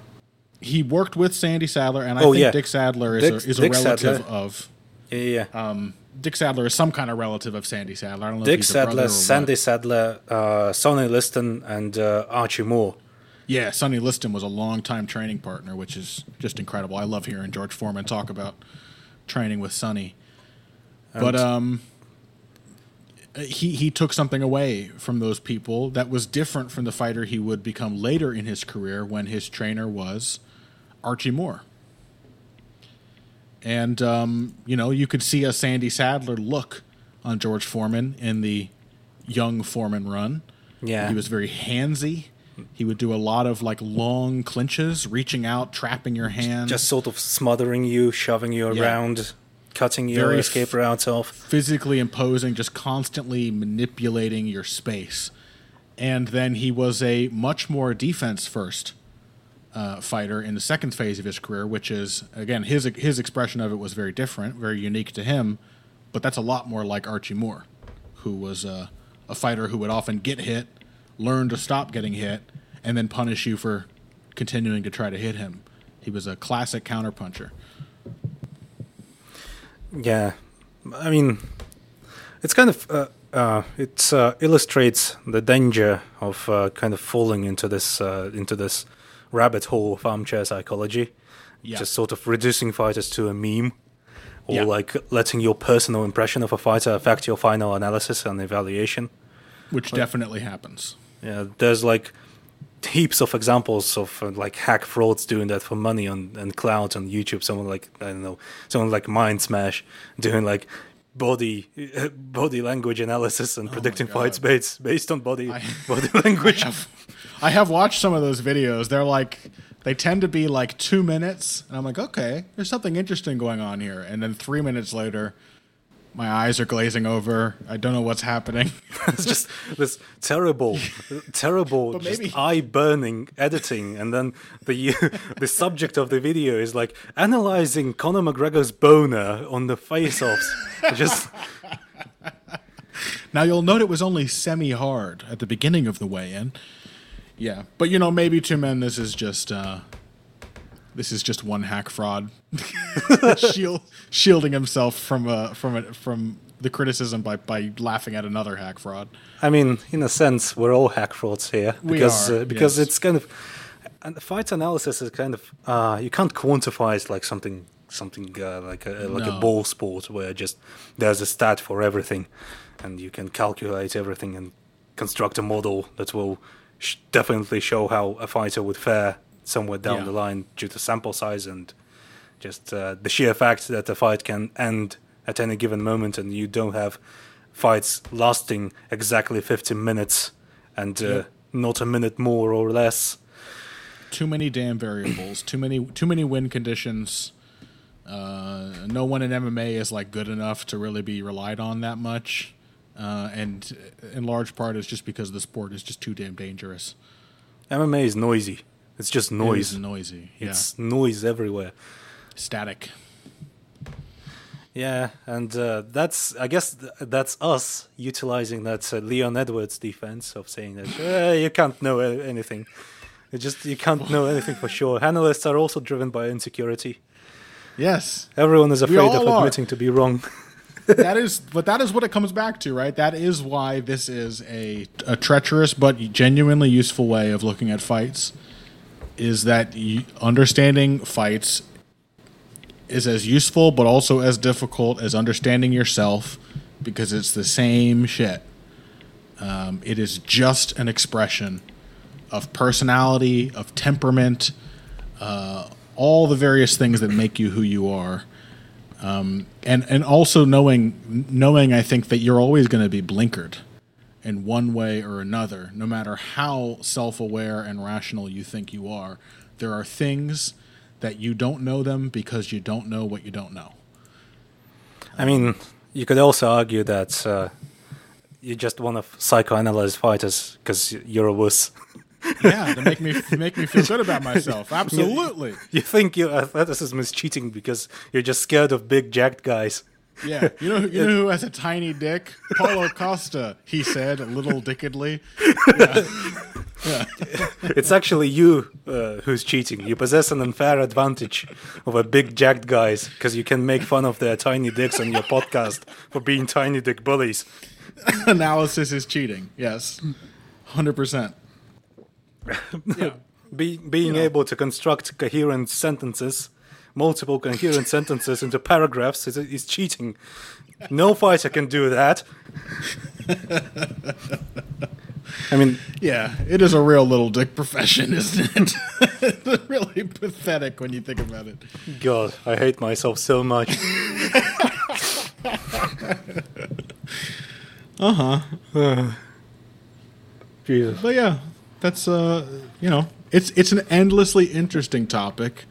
He worked with Sandy Saddler, and I Oh, think yeah. Dick Sadler is Dick- a, is a relative Sadler. of Yeah, yeah. yeah. um, Dick Sadler is some kind of relative of Sandy Saddler. I don't know Dick if he's a brother Sadler. Sandy Saddler, uh, Sonny Liston, and uh, Archie Moore. Yeah, Sonny Liston was a longtime training partner, which is just incredible. I love hearing George Foreman talk about training with Sonny. But um, he he took something away from those people that was different from the fighter he would become later in his career when his trainer was Archie Moore. And um, you know, you could see a Sandy Saddler look on George Foreman in the young Foreman run. Yeah. He was very handsy. He would do a lot of like long clinches, reaching out, trapping your hand, Just sort of smothering you, shoving you Yeah. around, cutting your Very escape routes off. physically imposing, just constantly manipulating your space. And then he was a much more defense first uh, fighter in the second phase of his career, which is again his his expression of it was very different, very unique to him. But that's a lot more like Archie Moore, who was uh, a fighter who would often get hit, learn to stop getting hit, and then punish you for continuing to try to hit him. He was a classic counterpuncher. Yeah, I mean, it's kind of uh, uh, it uh, illustrates the danger of uh, kind of falling into this uh, into this rabbit hole of armchair psychology, Yeah. just sort of reducing fighters to a meme, or Yeah. like letting your personal impression of a fighter affect your final analysis and evaluation. Which definitely happens. Yeah, there's like heaps of examples of uh, like hack frauds doing that for money on and clout on YouTube. Someone like I don't know, someone like Mind Smash doing like body body language analysis and predicting Oh God. fights based based on body I- body language. I have watched some of those videos. They're like they tend to be like two minutes, and I'm like, okay, there's something interesting going on here. And then three minutes later, my eyes are glazing over. I don't know what's happening. it's just this terrible, terrible, just maybe- eye burning editing, and then the the subject of the video is like analyzing Conor McGregor's boner on the face-offs. just now you'll note it was only semi-hard at the beginning of the weigh-in. Yeah, but you know, maybe two men. This is just uh, this is just one hack fraud, Shield, shielding himself from uh, from a, from the criticism by by laughing at another hack fraud. I mean, in a sense, we're all hack frauds here We because are, uh, because yes. it's kind of and the fight analysis is kind of uh, you can't quantify it like something something uh, like a like No. a ball sport where just there's a stat for everything. and you can calculate everything and construct a model that will definitely show how a fighter would fare somewhere down Yeah. the line due to sample size and just uh, the sheer fact that a fight can end at any given moment and you don't have fights lasting exactly 15 minutes and uh, not a minute more or less. too many damn variables, too many too many win conditions. Uh, no one in MMA is like good enough to really be relied on that much, uh, and in large part it's just because the sport is just too damn dangerous. MMA is noisy. It's just noise. is noisy. Yeah, It's noise everywhere. static. Yeah, and uh, that's I guess th- that's us utilizing that uh, Leon Edwards defense of saying that "Eh, you can't know anything. You just you can't know anything for sure. Analysts are also driven by insecurity. Yes, Everyone is afraid of all are. admitting to be wrong. That is, but that is what it comes back to, right? That is why this is a a treacherous but genuinely useful way of looking at fights. Is that understanding fights is as useful but also as difficult as understanding yourself because it's the same shit. Um, it is just an expression of personality, of temperament, uh, all the various things that make you who you are and and also knowing knowing I think that you're always going to be blinkered in one way or another no matter how self-aware and rational you think you are there are things that you don't know them because you don't know what you don't know I mean, you could also argue that uh, you just want to psychoanalyze fighters because you're a wuss. yeah to make me make me feel good about myself. Absolutely. You think your athleticism is cheating because you're just scared of big jacked guys. yeah. You know you know who has a tiny dick? Paulo Costa he said a little dickedly. Yeah, It's actually you uh, who's cheating. You possess an unfair advantage over big jacked guys because you can make fun of their tiny dicks on your podcast for being tiny dick bullies. analysis is cheating. Yes. 100% yeah Be, being able to construct coherent sentences, multiple coherent sentences into paragraphs is, is cheating. No fighter can do that. I mean, Yeah, it is a real little dick profession, isn't it? it's really pathetic when you think about it. God, I hate myself so much. Uh-huh. Uh, Jesus. But yeah, that's uh, you know, it's it's an endlessly interesting topic,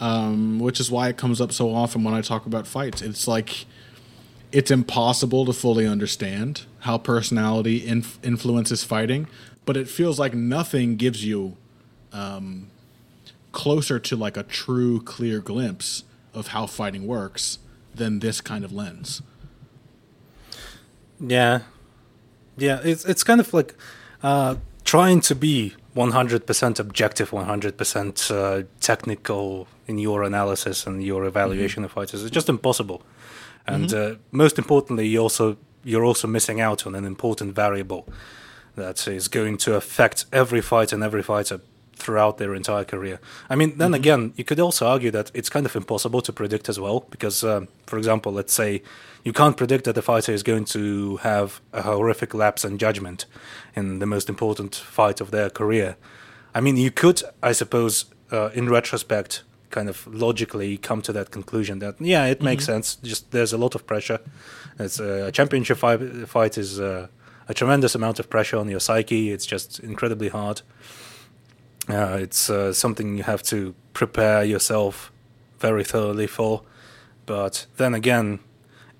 um, which is why it comes up so often when I talk about fights. It's like it's impossible to fully understand how personality inf- influences fighting, but it feels like nothing gives you um, closer to like a true, clear glimpse of how fighting works than this kind of lens. Yeah, yeah. It's it's kind of like uh, trying to be 100% objective, 100% uh, technical in your analysis and your evaluation of fighters. is just impossible. And uh, most importantly, you also you're also missing out on an important variable that is going to affect every fight and every fighter throughout their entire career. I mean, then again, you could also argue that it's kind of impossible to predict as well, because, um, for example, let's say you can't predict that the fighter is going to have a horrific lapse in judgment in the most important fight of their career. I mean, you could, I suppose, uh, in retrospect, kind of logically come to that conclusion that yeah, it makes sense. Just there's a lot of pressure. It's uh, a championship fight. Fight is uh, a tremendous amount of pressure on your psyche. It's just incredibly hard. Uh, it's uh, something you have to prepare yourself very thoroughly for. But then again,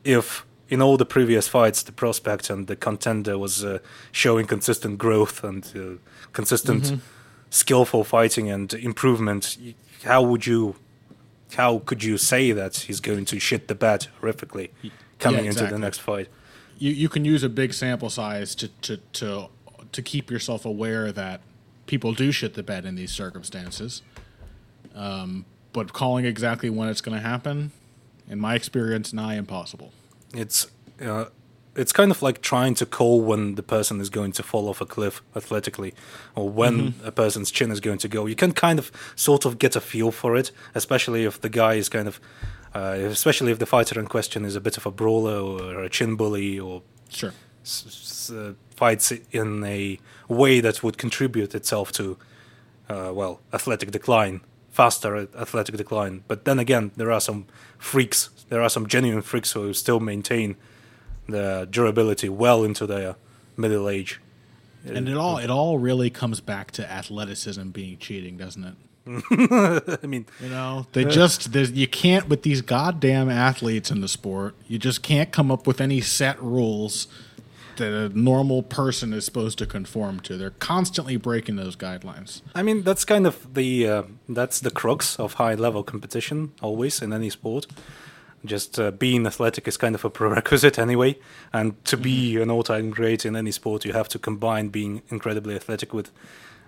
if in all the previous fights the prospect and the contender was uh, showing consistent growth and uh, consistent skillful fighting and improvement, how would you, how could you say that he's going to shit the bed horrifically coming into the next fight? you, you can use a big sample size to, to, to, to keep yourself aware that people do shit the bed in these circumstances. Um, but calling exactly when it's going to happen, in my experience, nigh impossible. It's uh, it's kind of like trying to call when the person is going to fall off a cliff athletically, or when a person's chin is going to go. You can kind of sort of get a feel for it, especially if the guy is kind of, uh, especially if the fighter in question is a bit of a brawler or a chin bully or Sure. s- s- uh, fights in a way that would contribute itself to, uh, well, athletic decline, faster athletic decline. But then again, there are some freaks. There are some genuine freaks who still maintain the durability well into their middle age. And it all it all really comes back to athleticism being cheating, doesn't it? I mean, You know, they just you can't with these goddamn athletes in the sport. You just can't come up with any set rules that a normal person is supposed to conform to. They're constantly breaking those guidelines. I mean that's kind of the uh, that's the crux of high level competition always in any sport. Just uh, being athletic is kind of a prerequisite anyway, and to be an all-time great in any sport, you have to combine being incredibly athletic with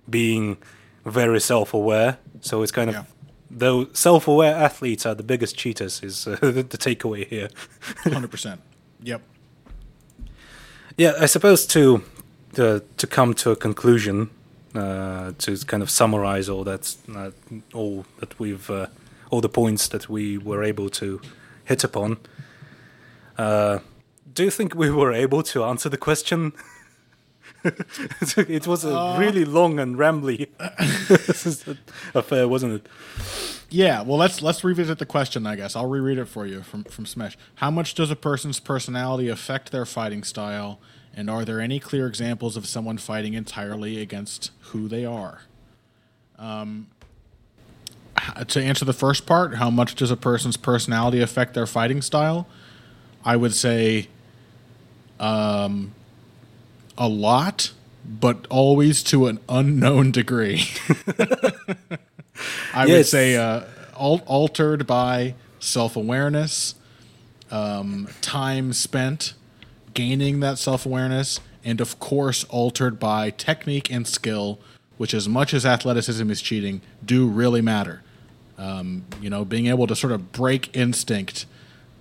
being very self-aware. So it's kind of Yeah. though self-aware athletes are the biggest cheaters is uh, the, takeaway here. Hundred percent. Yep. Yeah, I suppose to to, to come to a conclusion, uh, to kind of summarize all that, uh, all that we've, uh, all the points that we were able to hit upon. Uh, do you think we were able to answer the question? it was a really long and rambly affair, wasn't it? Yeah, well let's let's revisit the question, I guess. I'll reread it for you from from Smesh. How much does a person's personality affect their fighting style? And are there any clear examples of someone fighting entirely against who they are? Um, to answer the first part, how much does a person's personality affect their fighting style? I would say um, a lot, but always to an unknown degree. I would say uh, al- altered by self awareness, um, time spent gaining that self awareness, and of course, altered by technique and skill, which, as much as athleticism is cheating, do really matter. Um, you know, being able to sort of break instinct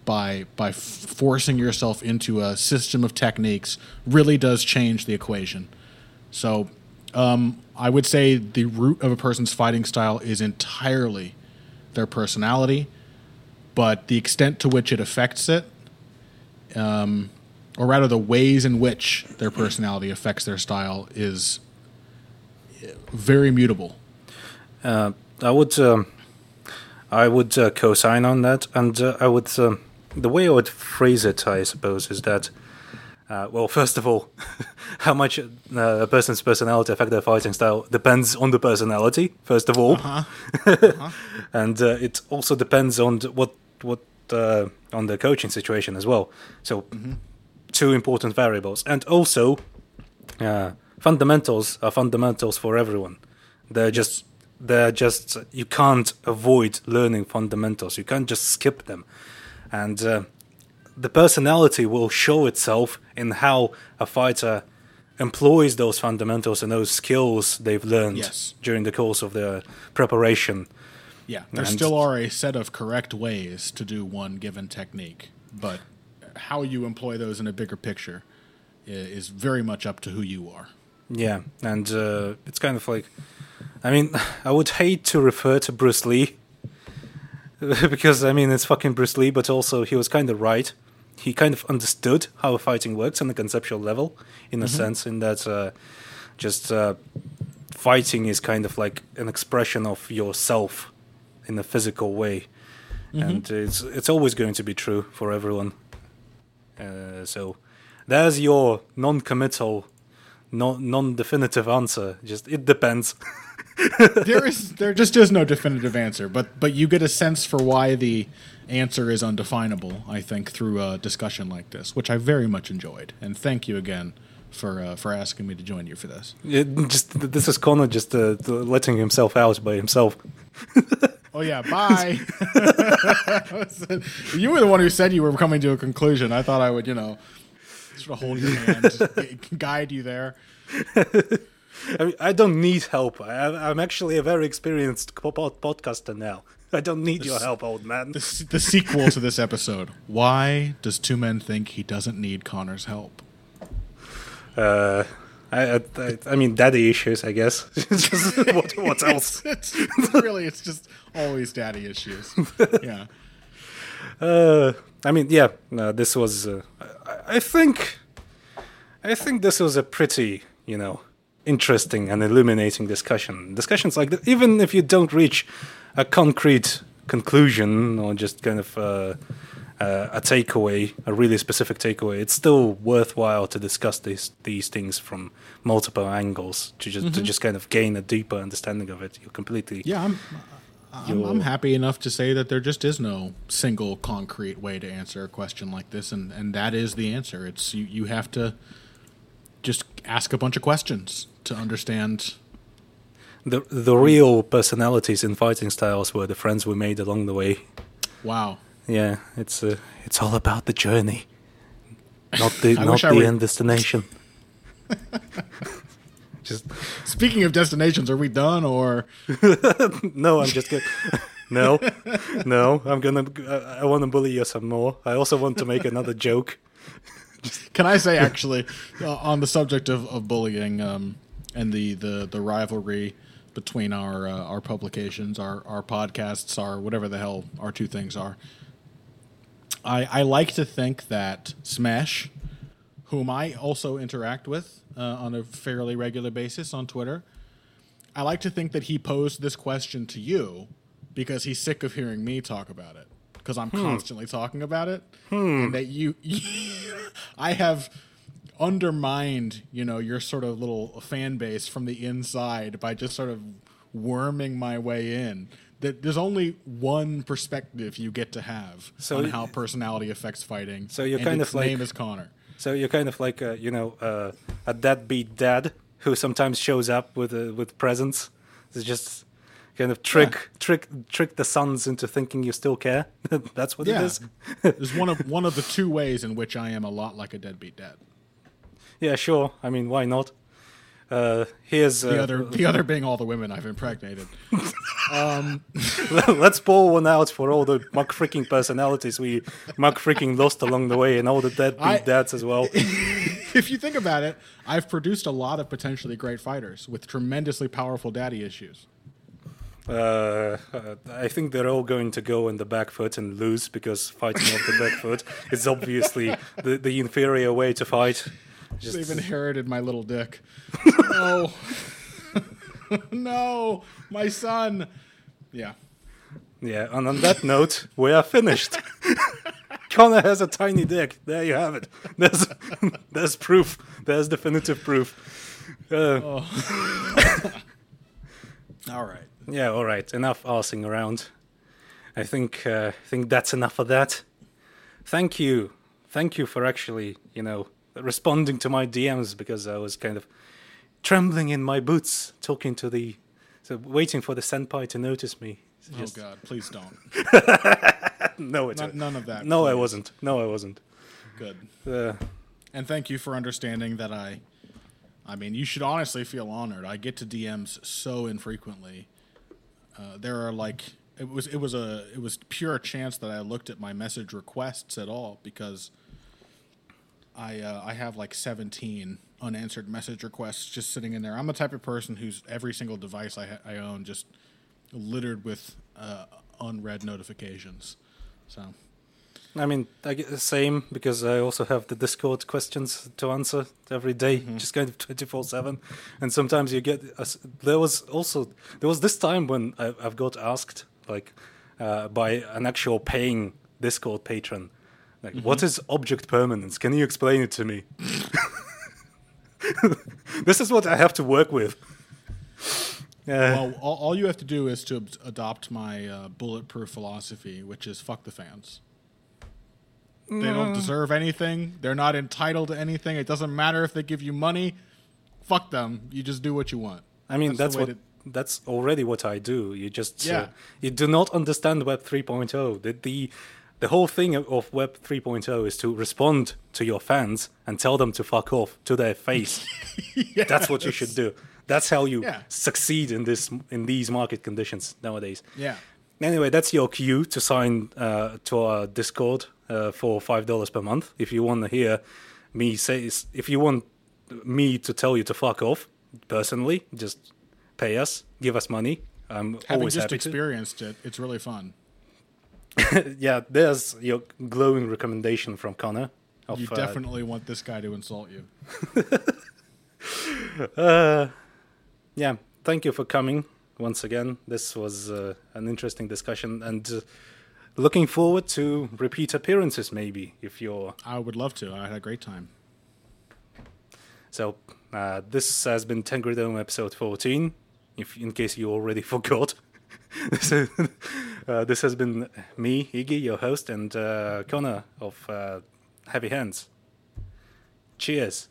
by by f- forcing yourself into a system of techniques really does change the equation. So, um, I would say the root of a person's fighting style is entirely their personality, but the extent to which it affects it, um, or rather the ways in which their personality affects their style, is very mutable. Uh, I would, um, I would uh, co-sign on that, and uh, I would. Um, the way I would phrase it, I suppose, is that. Uh, well, first of all, how much uh, a person's personality affect their fighting style depends on the personality. First of all, and uh, it also depends on what what uh, on the coaching situation as well. So, two important variables, and also uh, fundamentals are fundamentals for everyone. They're just they're just you can't avoid learning fundamentals. You can't just skip them, and uh, the personality will show itself in how a fighter employs those fundamentals and those skills they've learned Yes. during the course of their preparation. Yeah, there And- still are a set of correct ways to do one given technique, but how you employ those in a bigger picture is very much up to who you are. Yeah, and uh, it's kind of like, I mean, I would hate to refer to Bruce Lee because I mean it's fucking Bruce Lee, but also he was kind of right. He kind of understood how fighting works on a conceptual level, in a sense, in that uh, just uh, fighting is kind of like an expression of yourself in a physical way, and it's it's always going to be true for everyone. Uh, so there's your non-committal no, non-definitive answer. Just it depends. there is there just is no definitive answer, but but you get a sense for why the answer is undefinable. I think through a discussion like this, which I very much enjoyed, and thank you again for uh, for asking me to join you for this. It just this is Connor just uh, letting himself out by himself. Oh yeah, bye. you were the one who said you were coming to a conclusion. I thought I would, you know, sort of hold your hand, guide you there. I, mean, I don't need help. I, I'm actually a very experienced pod- podcaster now. I don't need your help, old man. The, the sequel to this episode. Why does Two Men think he doesn't need Connor's help? Uh, I, I, I mean, daddy issues, I guess. What, what else? It's, it's really, it's just always daddy issues. Yeah. Uh, I mean, yeah, uh, this was. Uh, I, I think I think this was a pretty, you know, interesting and illuminating discussion. Discussions like that, even if you don't reach a concrete conclusion or just kind of uh, uh, a takeaway, a really specific takeaway, it's still worthwhile to discuss these these things from multiple angles to just to just kind of gain a deeper understanding of it. You're completely Yeah, I'm, I'm, I'm happy enough to say that there just is no single concrete way to answer a question like this, and, and that is the answer. It's you, you have to just ask a bunch of questions to understand. the the real personalities in fighting styles were the friends we made along the way. Wow. Yeah, it's uh, it's all about the journey, not the not the were- end destination. just Speaking of destinations, are we done or no, I'm just kidding. no, no, I'm gonna. I, I want to bully you some more. I also want to make another joke. can I say actually uh, on the subject of, of bullying um, and the, the, the rivalry between our uh, our publications, our our podcasts, our whatever the hell our two things are. I I like to think that Smesh, whom I also interact with uh, on a fairly regular basis on Twitter, I like to think that he posed this question to you because he's sick of hearing me talk about it because I'm constantly talking about it, and that you, I have undermined, you know, your sort of little fan base from the inside by just sort of worming my way in. That there's only one perspective you get to have So on how personality affects fighting. So you're kind of like- name is Connor. So you're kind of like a, you know uh, a deadbeat dad who sometimes shows up with uh, with presents. It's just kind of trick trick trick the sons into thinking you still care. That's what Yeah. it is. There's one of one of the two ways in which I am a lot like a deadbeat dad. Yeah, sure. I mean, why not? Uh, here's uh, The other the other being all the women I've impregnated. Let's pour one out for all the muck freaking personalities we muck freaking lost along the way, and all the deadbeat dads as well. if you think about it, I've produced a lot of potentially great fighters with tremendously powerful daddy issues. Uh, uh, I think they're all going to go in the back foot and lose because fighting off the back foot is obviously the, the inferior way to fight. Just, They've inherited my little dick. no. no, my son. Yeah. yeah, and on that note, we are finished. Connor has a tiny dick. There you have it. There's, there's proof. There's definitive proof. Uh, All right. Yeah, all right. Enough arsing around. I think uh, I think that's enough of that. Thank you, thank you for actually, you know, responding to my DMs because I was kind of trembling in my boots, talking to the, so waiting for the senpai to notice me. Just- Oh God, please don't. no, it's None, none of that. no, I wasn't. No, I wasn't. Good. Uh, And thank you for understanding that I. I mean, you should honestly feel honored. I get to DMs so infrequently. Uh, there are like it was it was a it was pure chance that I looked at my message requests at all because I uh, I have like 17 unanswered message requests just sitting in there. I'm the type of person who's every single device I, ha- I own just littered with uh, unread notifications. So I mean, I get the same because I also have the Discord questions to answer every day, just kind of twenty four seven. And sometimes you get. a s- There was also there was this time when I, I've got asked like uh, by an actual paying Discord patron, like, "What is object permanence? Can you explain it to me?" this is what I have to work with. Uh, well, all, all you have to do is to adopt my uh, bulletproof philosophy, which is fuck the fans. They don't deserve anything. They're not entitled to anything. It doesn't matter if they give you money. Fuck them. You just do what you want. I mean, That's that's, what that's already what I do. You just Yeah. uh, you do not understand Web 3.0. The, the the whole thing of- Web 3.0 is to respond to your fans and tell them to fuck off to their face. That's what you should do. That's how you Yeah. succeed in this in these market conditions nowadays. Yeah. Anyway, that's your cue to sign uh, to our Discord uh, for five dollars per month. If you want to hear me say, if you want me to tell you to fuck off personally, just pay us, give us money. I'm Having always just experienced it, it's really fun. yeah, there's your glowing recommendation from Connor. Of, You uh, definitely want this guy to insult you. Uh, yeah, thank you for coming once again. This was uh, an interesting discussion, and uh, looking forward to repeat appearances, maybe if you're. I would love to. I had a great time. So uh, this has been TENGRIDOME episode 14. If in case you already forgot, this, is, uh, this has been me, Iggy, your host, and uh, Connor of uh, Heavy Hands. Cheers.